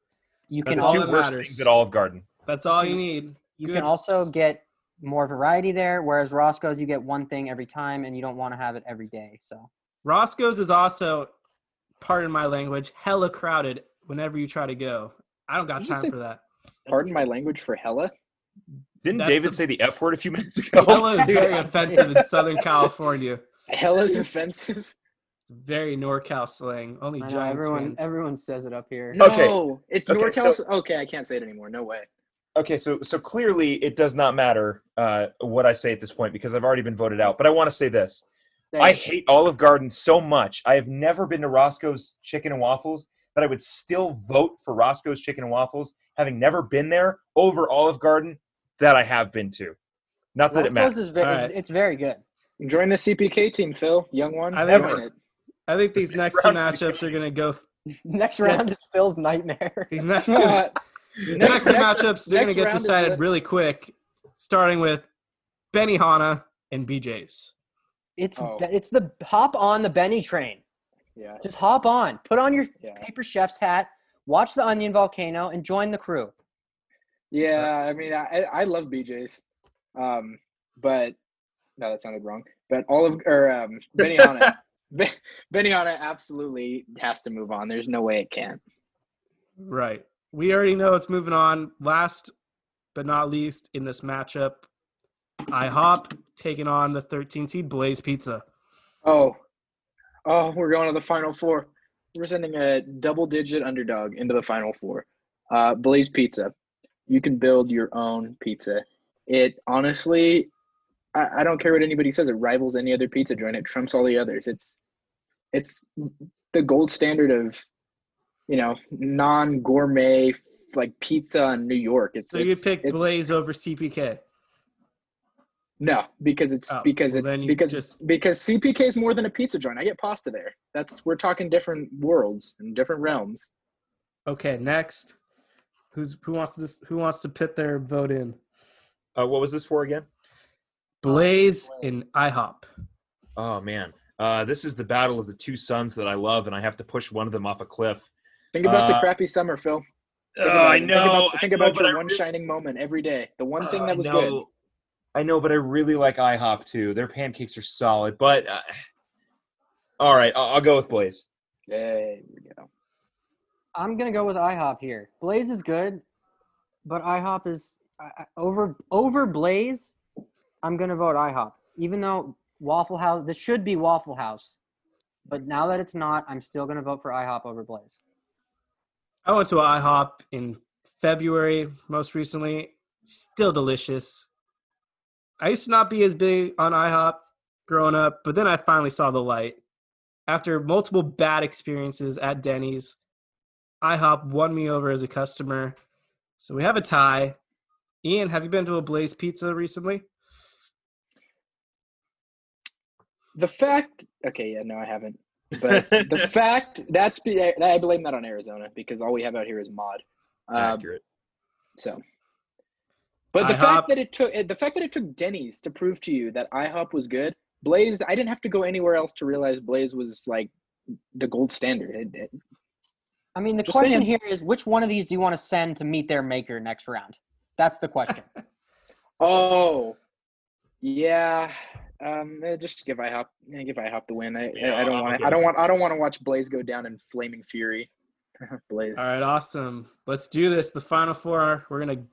Speaker 2: You can
Speaker 1: That's
Speaker 6: The
Speaker 1: all
Speaker 6: two
Speaker 1: that
Speaker 6: worst
Speaker 1: matters.
Speaker 6: things at Olive Garden.
Speaker 1: That's all you need.
Speaker 2: You
Speaker 1: Good.
Speaker 2: can also get more variety there, whereas Roscoe's you get one thing every time and you don't want to have it every day. So
Speaker 1: Roscoe's is also, pardon my language, hella crowded whenever you try to go. I don't got
Speaker 3: Did you
Speaker 1: time
Speaker 3: say-
Speaker 1: for that.
Speaker 3: Pardon my language for hella.
Speaker 6: Didn't
Speaker 1: That's
Speaker 6: David
Speaker 1: a-
Speaker 6: say the F word a few minutes ago?
Speaker 1: Hella is very offensive in Southern California.
Speaker 3: Hella's offensive.
Speaker 1: Very NorCal slang. Only
Speaker 2: I know
Speaker 1: Giants
Speaker 2: everyone
Speaker 1: fans.
Speaker 2: everyone says it up here.
Speaker 3: No,
Speaker 6: Okay.
Speaker 3: it's
Speaker 6: Okay,
Speaker 3: NorCal.
Speaker 6: so-
Speaker 3: okay, I can't say it anymore. No way.
Speaker 6: Okay, so so clearly it does not matter uh, what I say at this point because I've already been voted out. But I want to say this: I hate Olive Garden so much. I have never been to Roscoe's Chicken and Waffles, but I would still vote for Roscoe's Chicken and Waffles, having never been there, over Olive Garden that I have been to. Not that it matters.
Speaker 2: is very,
Speaker 1: Alright.
Speaker 2: it's, it's very good.
Speaker 3: Join the CPK team, Phil. Young one.
Speaker 1: I think- I think these
Speaker 6: This
Speaker 1: next two matchups are going to go.
Speaker 2: Next round is Phil's nightmare.
Speaker 1: These next two, The next two matchups they're going to get decided
Speaker 3: lit.
Speaker 1: really quick, starting with Benihana and BJ's.
Speaker 2: It's
Speaker 3: Oh.
Speaker 2: it's the hop on the Benny train.
Speaker 3: yeah,
Speaker 2: Just hop on, put on your
Speaker 3: yeah,
Speaker 2: paper chef's hat, watch the Onion Volcano, and join the crew.
Speaker 3: yeah. I mean, I I love BJ's, um, but no, that sounded wrong. But Olive or um, Benihana, Be- Benihana absolutely has to move on. There's no way it can't.
Speaker 1: Right. We already know it's moving on. Last but not least in this matchup, IHOP taking on the 13 seed Blaze Pizza.
Speaker 3: Oh, oh, we're going to the final four. We're sending a double-digit underdog into the final four. Uh, Blaze Pizza. You can build your own pizza. It honestly, I, I don't care what anybody says. It rivals any other pizza joint. It trumps all the others. It's, it's the gold standard of, you know, non-gourmet like pizza in New York. It's
Speaker 1: So you
Speaker 3: it's,
Speaker 1: pick
Speaker 3: it's,
Speaker 1: Blaze over CPK.
Speaker 3: No, because it's
Speaker 1: Oh,
Speaker 3: because
Speaker 1: well,
Speaker 3: it's because
Speaker 1: just-
Speaker 3: because CPK is more than a pizza joint. I get pasta there. That's we're talking different worlds and different realms.
Speaker 1: Okay, next. Who's who wants to just, who wants to put their vote in?
Speaker 6: Uh, what was this for again?
Speaker 1: Blaze and IHOP.
Speaker 6: Oh man, uh, this is the battle of the two sons that I love, and I have to push one of them off a cliff.
Speaker 3: Think about the
Speaker 6: Uh,
Speaker 3: crappy summer, Phil. Think
Speaker 6: Oh,
Speaker 3: about
Speaker 6: I
Speaker 3: it. Think
Speaker 6: know.
Speaker 3: about, think
Speaker 6: know,
Speaker 3: about
Speaker 6: but
Speaker 3: your
Speaker 6: I
Speaker 3: one
Speaker 6: really-
Speaker 3: shining moment every day. The one thing
Speaker 6: Oh,
Speaker 3: that was
Speaker 6: I
Speaker 3: good.
Speaker 6: I know, but I really like IHOP too. Their pancakes are solid. But uh, all right, I'll, I'll go with Blaze.
Speaker 3: There we go.
Speaker 2: I'm gonna go with IHOP here. Blaze is good, but IHOP is I, I- over over Blaze. I'm gonna vote IHOP, even though Waffle House. This should be Waffle House, but now that it's not, I'm still gonna vote for IHOP over Blaze.
Speaker 1: I went to IHOP in February most recently. Still delicious. I used to not be as big on IHOP growing up, but then I finally saw the light. After multiple bad experiences at Denny's, IHOP won me over as a customer. So we have a tie. Ian, have you been to a Blaze Pizza recently?
Speaker 3: The fact. Okay, yeah, no, I haven't. But the fact that's be I blame that on Arizona because all we have out here is mod. Um,
Speaker 6: Accurate.
Speaker 3: So, but the
Speaker 1: IHOP.
Speaker 3: fact that it took eh, the fact that it took Denny's to prove to you that IHOP was good, Blaze. I didn't have to go anywhere else to realize Blaze was like the gold standard. It- it-
Speaker 2: I mean, the question
Speaker 3: saying.
Speaker 2: here is which one of these do you want to send to meet their maker next round? That's the question.
Speaker 3: oh, yeah. Um, eh, just give IHOP. eh, Give IHOP the win. I,
Speaker 6: Yeah,
Speaker 3: I, I don't want.
Speaker 6: okay
Speaker 3: I don't want. I don't want to watch Blaze go down in flaming fury. Blaze.
Speaker 1: All right, awesome. Let's do this. The final four. We're going to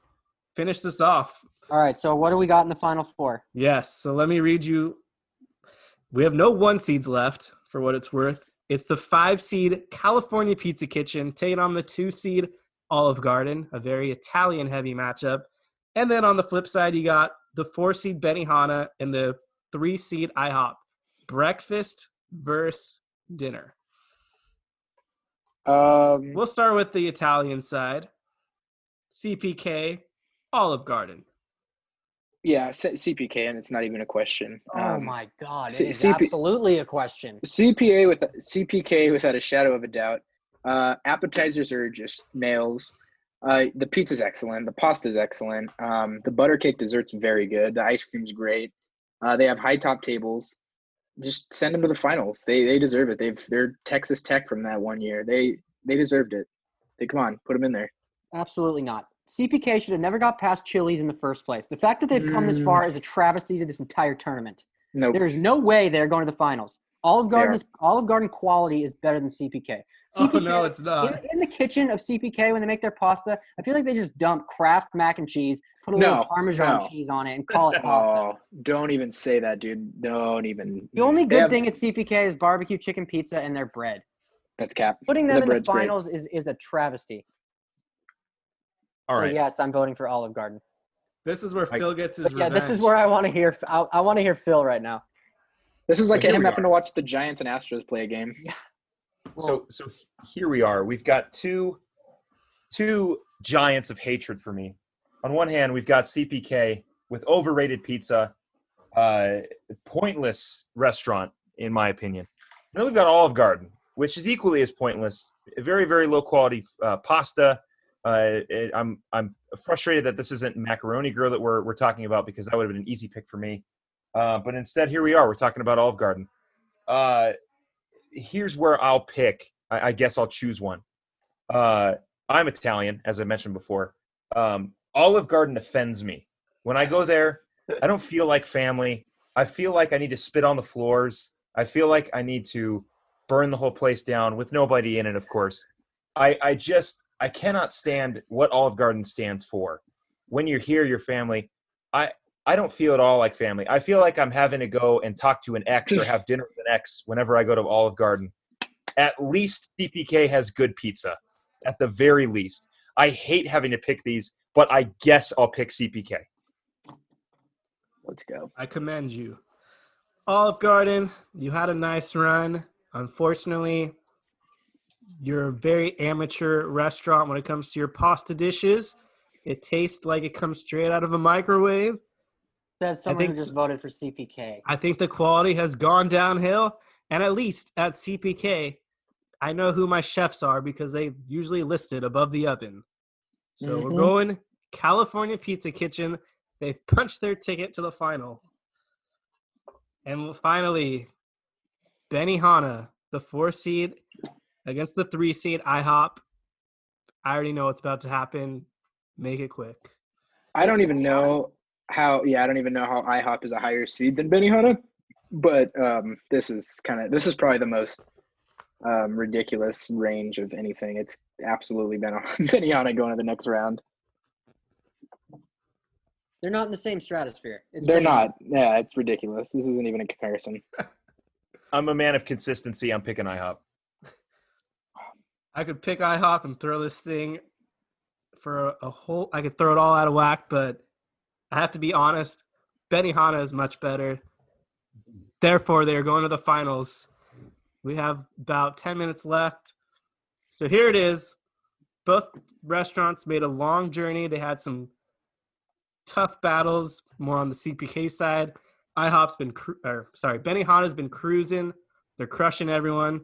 Speaker 1: finish this off.
Speaker 2: All right, so what do we got in the final four?
Speaker 1: Yes. So let me read you. We have no one seeds left for what it's worth. It's the five seed California Pizza Kitchen taking on the two seed Olive Garden, a very Italian heavy matchup. And then on the flip side, you got the four seed Benihana and the three seed IHOP. Breakfast versus dinner.
Speaker 3: Um,
Speaker 1: We'll start with the Italian side. CPK, Olive Garden.
Speaker 3: Yeah, C- CPK, and it's not even a question.
Speaker 2: Oh
Speaker 3: Um,
Speaker 2: my god,
Speaker 3: C-
Speaker 2: it is
Speaker 3: CP
Speaker 2: absolutely a question.
Speaker 3: CPA with CPK without a shadow of a doubt. Uh, appetizers are just nails. Uh, the pizza's excellent. The pasta's excellent. Um, the butter cake dessert's very good. The ice cream's great. Uh, they have high top tables. Just send them to the finals. They they deserve it. They've they're Texas Tech from that one year. They they deserved it. They come on, put them in there.
Speaker 2: Absolutely not. CPK should have never got past Chili's in the first place. The fact that they've come this far is a travesty to this entire tournament.
Speaker 3: Nope.
Speaker 2: There is no way they're going to the finals. Olive
Speaker 3: They
Speaker 2: Garden is Olive Garden quality is better than CPK.
Speaker 1: Oh no, it's not.
Speaker 2: in the kitchen of CPK when they make their pasta, I feel like they just dump Kraft mac and cheese, put a little Parmesan
Speaker 3: no.
Speaker 2: cheese on it, and call it pasta.
Speaker 3: Oh, don't even say that, dude. Don't even.
Speaker 2: The only good
Speaker 3: have-
Speaker 2: thing at CPK is barbecue chicken pizza and their bread.
Speaker 3: That's cap.
Speaker 2: Putting them
Speaker 3: The
Speaker 2: in the
Speaker 3: bread's great.
Speaker 2: finals is, is a travesty.
Speaker 6: All
Speaker 2: so yes, I'm voting for Olive Garden.
Speaker 1: This is where
Speaker 6: I-
Speaker 1: Phil gets his
Speaker 2: But yeah,
Speaker 1: revenge.
Speaker 2: this is where I want to hear. I, I want to hear Phil right now.
Speaker 3: This is like
Speaker 6: But
Speaker 3: him having to watch the Giants and Astros play a game.
Speaker 6: So so here we are. We've got two two giants of hatred for me. On one hand, we've got CPK with overrated pizza, uh, pointless restaurant in my opinion. And then we've got Olive Garden, which is equally as pointless. Very very low quality uh, pasta. Uh, it, I'm I'm frustrated that this isn't macaroni grill that we're we're talking about because that would have been an easy pick for me. Uh, but instead, here we are. We're talking about Olive Garden. Uh, here's where I'll pick. I, I guess I'll choose one. Uh, I'm Italian, as I mentioned before. Um, Olive Garden offends me. When I go there, I don't feel like family. I feel like I need to spit on the floors. I feel like I need to burn the whole place down with nobody in it, of course. I, I just I cannot stand what Olive Garden stands for. When you're here, your family. I I don't feel at all like family. I feel like I'm having to go and talk to an ex or have dinner with an ex whenever I go to Olive Garden. At least CPK has good pizza. At the very least. I hate having to pick these, but I guess I'll pick CPK.
Speaker 3: Let's go.
Speaker 1: I commend you. Olive Garden, you had a nice run. Unfortunately, you're a very amateur restaurant when it comes to your pasta dishes. It tastes like it comes straight out of a microwave.
Speaker 2: Says someone
Speaker 1: think-
Speaker 2: who just voted for CPK.
Speaker 1: I think the quality has gone downhill. And at least at CPK, I know who my chefs are because they usually listed above the oven. So we're
Speaker 3: Mhm.
Speaker 1: going California Pizza Kitchen. They've punched their ticket to the final. And finally, Benihana, the four seed against the three seed IHOP. I already know what's about to happen. Make it quick.
Speaker 3: I don't even know how. Yeah, I don't even know how IHOP is a higher seed than Benihana. But um, this is kind of this is probably the most um, ridiculous range of anything. It's absolutely Ben- Benihana going to the next round.
Speaker 2: They're not in the same stratosphere. It's
Speaker 3: They're
Speaker 2: Benny
Speaker 3: not. Yeah, it's ridiculous. This isn't even a comparison.
Speaker 6: I'm a man of consistency. I'm picking IHOP.
Speaker 1: I could pick IHOP and throw this thing for a, a whole. I could throw it all out of whack, but I have to be honest. Benihana is much better. Therefore, they are going to the finals. We have about 10 minutes left. So here it is. Both restaurants made a long journey. They had some tough battles, more on the CPK side. IHOP's been, cru- or sorry, Benihana's been cruising. They're crushing everyone.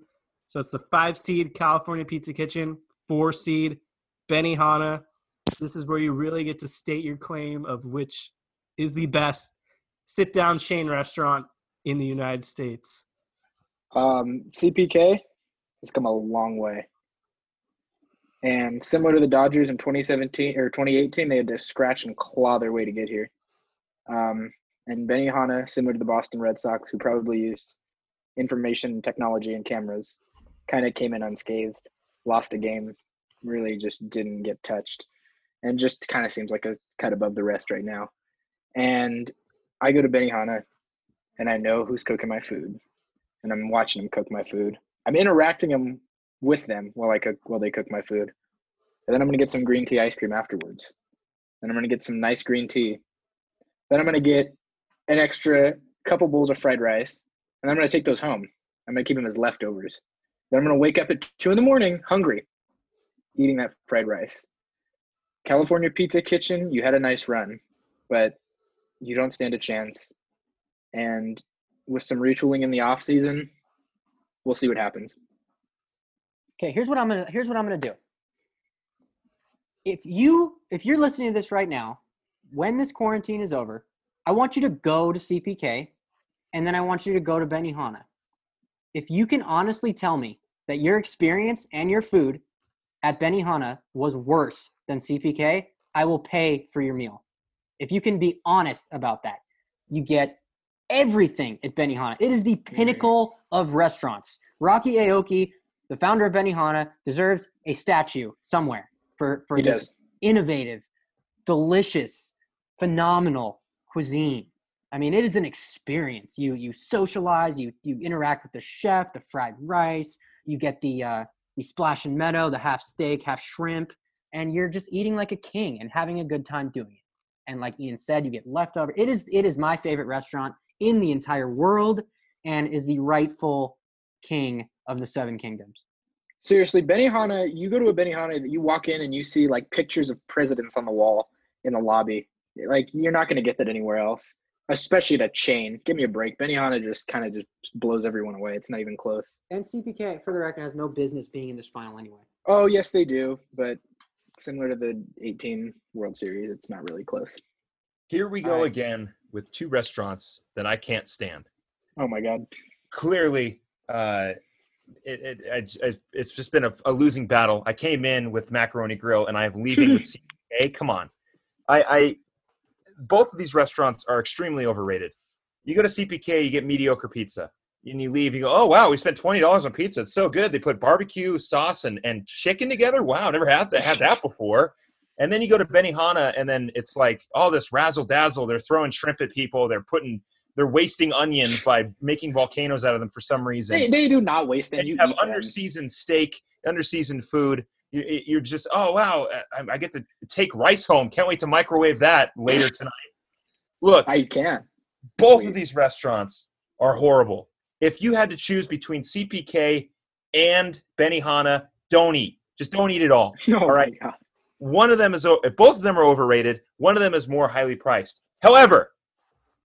Speaker 1: So it's the five seed California Pizza Kitchen, four seed Benihana. This is where you really get to state your claim of which is the best sit down chain restaurant in the United States.
Speaker 3: Um, CPK has come a long way. And similar to the Dodgers in 2017 or 2018, they had to scratch and claw their way to get here. Um, and Benihana, similar to the Boston Red Sox, who probably used information technology and cameras, kind of came in unscathed, lost a game, really just didn't get touched, and just kind of seems like a cut above the rest right now. And I go to Benihana, and I know who's cooking my food and I'm watching them cook my food. I'm interacting them with them while I cook while they cook my food. And then I'm gonna get some green tea ice cream afterwards. Then I'm gonna get some nice green tea. Then I'm gonna get an extra couple bowls of fried rice, and I'm gonna take those home. I'm gonna keep them as leftovers. Then I'm gonna wake up at two in the morning, hungry, eating that fried rice. California Pizza Kitchen, you had a nice run, but you don't stand a chance. And with some retooling in the off season, we'll see what happens.
Speaker 2: Okay, here's what I'm gonna here's what I'm gonna do. If you if you're listening to this right now, when this quarantine is over, I want you to go to CPK, and then I want you to go to Benihana. If you can honestly tell me that your experience and your food at Benihana was worse than CPK, I will pay for your meal. If you can be honest about that, you get everything at Benihana. It is the pinnacle of restaurants. Rocky Aoki, the founder of Benihana, deserves a statue somewhere for, for
Speaker 3: He
Speaker 2: this
Speaker 3: does.
Speaker 2: innovative, delicious, phenomenal cuisine. I mean, it is an experience. You you socialize, you you interact with the chef, the fried rice, you get the uh, the splash and meadow, the half steak, half shrimp, and you're just eating like a king and having a good time doing it. And like Ian said, you get leftover. It is it is my favorite restaurant in the entire world, and is the rightful king of the Seven Kingdoms.
Speaker 3: Seriously, Benihana, you go to a Benihana, you walk in and you see like pictures of presidents on the wall in the lobby. Like you're not going to get that anywhere else, especially at a chain. Give me a break. Benihana just kind of just blows everyone away. It's not even close.
Speaker 2: And CPK, for the record, has no business being in this final anyway.
Speaker 3: Oh, yes, they do, but similar to the 18 World Series, it's not really close.
Speaker 6: Here we go
Speaker 3: All right.
Speaker 6: again with two restaurants that I can't stand.
Speaker 3: Oh my God.
Speaker 6: Clearly, uh, it, it, it, it- it's just been a, a losing battle. I came in with Macaroni Grill, and I'm leaving with CPK. Come on, I, I both of these restaurants are extremely overrated. You go to CPK, you get mediocre pizza, and you leave. You go, oh wow, we spent twenty dollars on pizza. It's so good. They put barbecue sauce and, and chicken together. Wow, never had that had that before. And then you go to Benihana, and then it's like all this razzle dazzle. They're throwing shrimp at people. They're putting, they're wasting onions by making volcanoes out of them for some reason.
Speaker 3: They, they do not waste them.
Speaker 6: and you
Speaker 3: You
Speaker 6: have underseasoned steak, underseasoned food. You, you're just, oh wow, uh, I, I get to take rice home. Can't wait to microwave that later tonight. Look,
Speaker 3: I can.
Speaker 6: both of these restaurants are horrible. If you had to choose between CPK and Benihana, don't eat. Just don't eat it all.
Speaker 3: Oh, no,
Speaker 6: all right.
Speaker 3: God.
Speaker 6: One of them is both of them are overrated. One of them is more highly priced. However,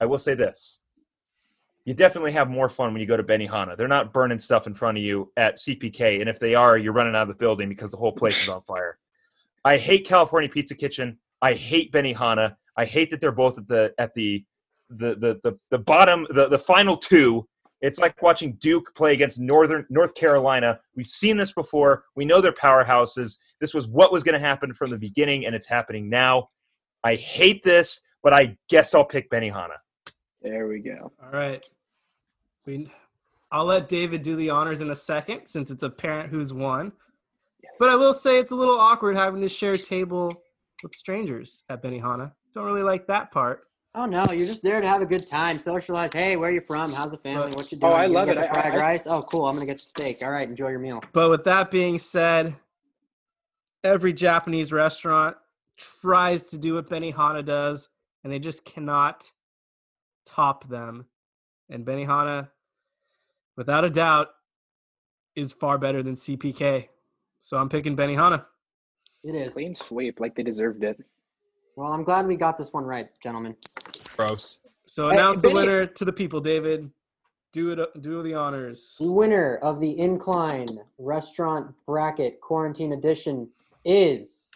Speaker 6: I will say this: you definitely have more fun when you go to Benihana. They're not burning stuff in front of you at CPK, and if they are, you're running out of the building because the whole place is on fire. I hate California Pizza Kitchen. I hate Benihana. I hate that they're both at the at the the the the, the bottom the, the final two. It's like watching Duke play against Northern North Carolina. We've seen this before. We know they're powerhouses. This was what was going to happen from the beginning, and it's happening now. I hate this, but I guess I'll pick Benihana.
Speaker 3: There we go.
Speaker 1: All right. We, I'll let David do the honors in a second since it's apparent who's won. But I will say it's a little awkward having to share a table with strangers at Benihana. Don't really like that part.
Speaker 2: Oh no, you're just there to have a good time, socialize. Hey, where you from? How's the family? What you
Speaker 3: do?
Speaker 2: Oh.
Speaker 3: I
Speaker 2: You
Speaker 3: love
Speaker 2: get
Speaker 3: it.
Speaker 2: The
Speaker 3: I-
Speaker 2: fried
Speaker 3: I-
Speaker 2: rice. Oh, cool. I'm gonna get the steak. All right, enjoy your meal.
Speaker 1: But with that being said, every Japanese restaurant tries to do what Benihana does, and they just cannot top them. And Benihana, without a doubt, is far better than CPK. So I'm picking Benihana.
Speaker 2: It is.
Speaker 3: Clean sweep, like they deserved it.
Speaker 2: Well, I'm glad we got this one right, gentlemen.
Speaker 6: Gross.
Speaker 1: So
Speaker 3: Hey,
Speaker 1: announce the winner to the people, David. Do it. Do the honors.
Speaker 2: The winner of the Incline Restaurant Bracket Quarantine Edition is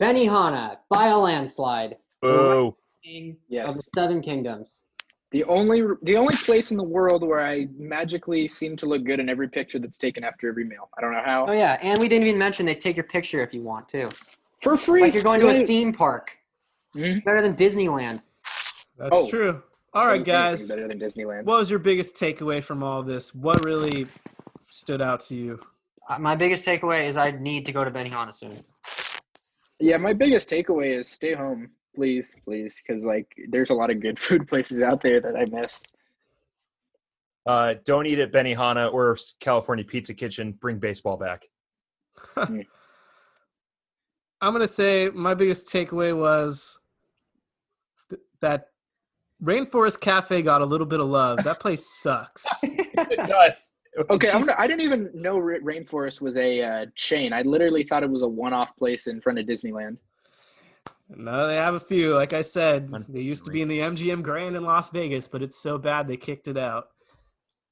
Speaker 2: Benihana by a landslide.
Speaker 6: Boo.
Speaker 2: King of
Speaker 3: Yes.
Speaker 2: the Seven Kingdoms.
Speaker 3: The only the only place in the world where I magically seem to look good in every picture that's taken after every meal. I don't know how.
Speaker 2: Oh yeah, and we didn't even mention they take your picture if you want to.
Speaker 3: For free.
Speaker 2: Like you're going to a theme park.
Speaker 3: Mhm.
Speaker 2: Better than Disneyland.
Speaker 1: That's
Speaker 3: Oh.
Speaker 1: true. All right, guys.
Speaker 3: Better than Disneyland.
Speaker 1: What was your biggest takeaway from all this? What really stood out to you?
Speaker 2: Uh, my biggest takeaway is I need to go to Benihana soon.
Speaker 3: Yeah, my biggest takeaway is stay home, please, please, because like there's a lot of good food places out there that I miss.
Speaker 6: Uh, don't eat at Benihana or California Pizza Kitchen. Bring baseball back.
Speaker 1: I'm gonna say my biggest takeaway was th- that Rainforest Cafe got a little bit of love. That place sucks.
Speaker 3: Okay, I'm gonna, I didn't even know Rainforest was a uh, chain. I literally thought it was a one-off place in front of Disneyland.
Speaker 1: No, they have a few. Like I said, they used to be in the MGM Grand in Las Vegas, but it's so bad they kicked it out.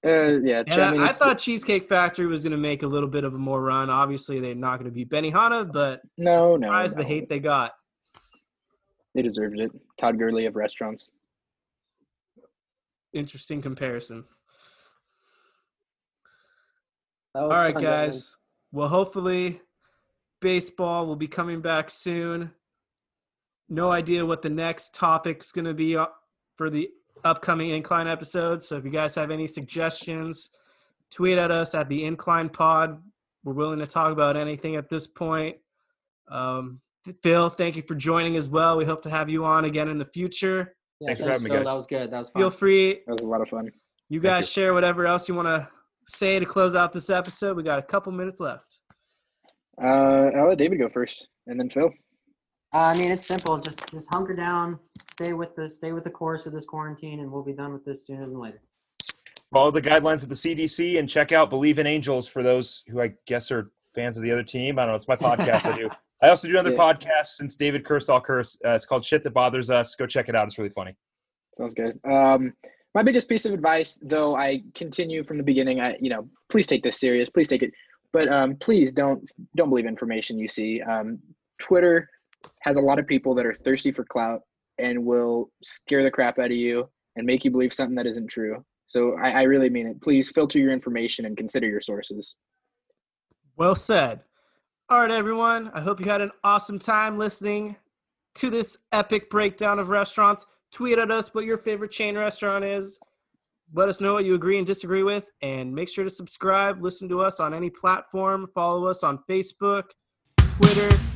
Speaker 3: Uh, yeah,
Speaker 1: And
Speaker 3: I mean,
Speaker 1: I, I thought Cheesecake Factory was going to make a little bit of a more run. Obviously, they're not going to beat Benihana, but
Speaker 3: no, no,
Speaker 1: surprised the hate they got.
Speaker 3: they deserved it. Todd Gurley of restaurants.
Speaker 1: Interesting comparison.
Speaker 2: That
Speaker 1: All
Speaker 2: was
Speaker 1: right,
Speaker 2: fun, gentlemen.
Speaker 1: guys. Well, hopefully, baseball will be coming back soon. No idea what the next topic's going to be uh, for the upcoming Incline episode. So if you guys have any suggestions, tweet at us at the Incline Pod. We're willing to talk about anything at this point. Um, Phil, thank you for joining as well. We hope to have you on again in the future.
Speaker 2: Yeah,
Speaker 6: Thanks for having me, guys.
Speaker 2: That was good. That was fun.
Speaker 1: Feel free.
Speaker 3: That was a lot of fun.
Speaker 1: You guys
Speaker 6: you.
Speaker 1: share whatever else you want to say to close out this episode. We got a couple minutes left.
Speaker 3: Uh, I'll let David go first, and then Phil.
Speaker 2: Uh, I mean, it's simple. Just just hunker down, stay with the stay with the course of this quarantine, and we'll be done with this sooner than later.
Speaker 6: Follow the guidelines of the CDC and check out Believe in Angels for those who I guess are fans of the other team. I don't know. It's my podcast I do. I also do another
Speaker 3: Yeah.
Speaker 6: podcast since David cursed all curse. Uh, it's called Shit That Bothers Us. Go check it out. It's really funny.
Speaker 3: Sounds good. Um, my biggest piece of advice, though, I continue from the beginning. I, you know, please take this serious. Please take it, but um, please don't don't believe information you see. Um, Twitter has a lot of people that are thirsty for clout and will scare the crap out of you and make you believe something that isn't true. So I, I really mean it. Please filter your information and consider your sources.
Speaker 1: Well said. All right, everyone. I hope you had an awesome time listening to this epic breakdown of restaurants. Tweet at us what your favorite chain restaurant is. Let us know what you agree and disagree with. And make sure to subscribe, listen to us on any platform, follow us on Facebook, Twitter.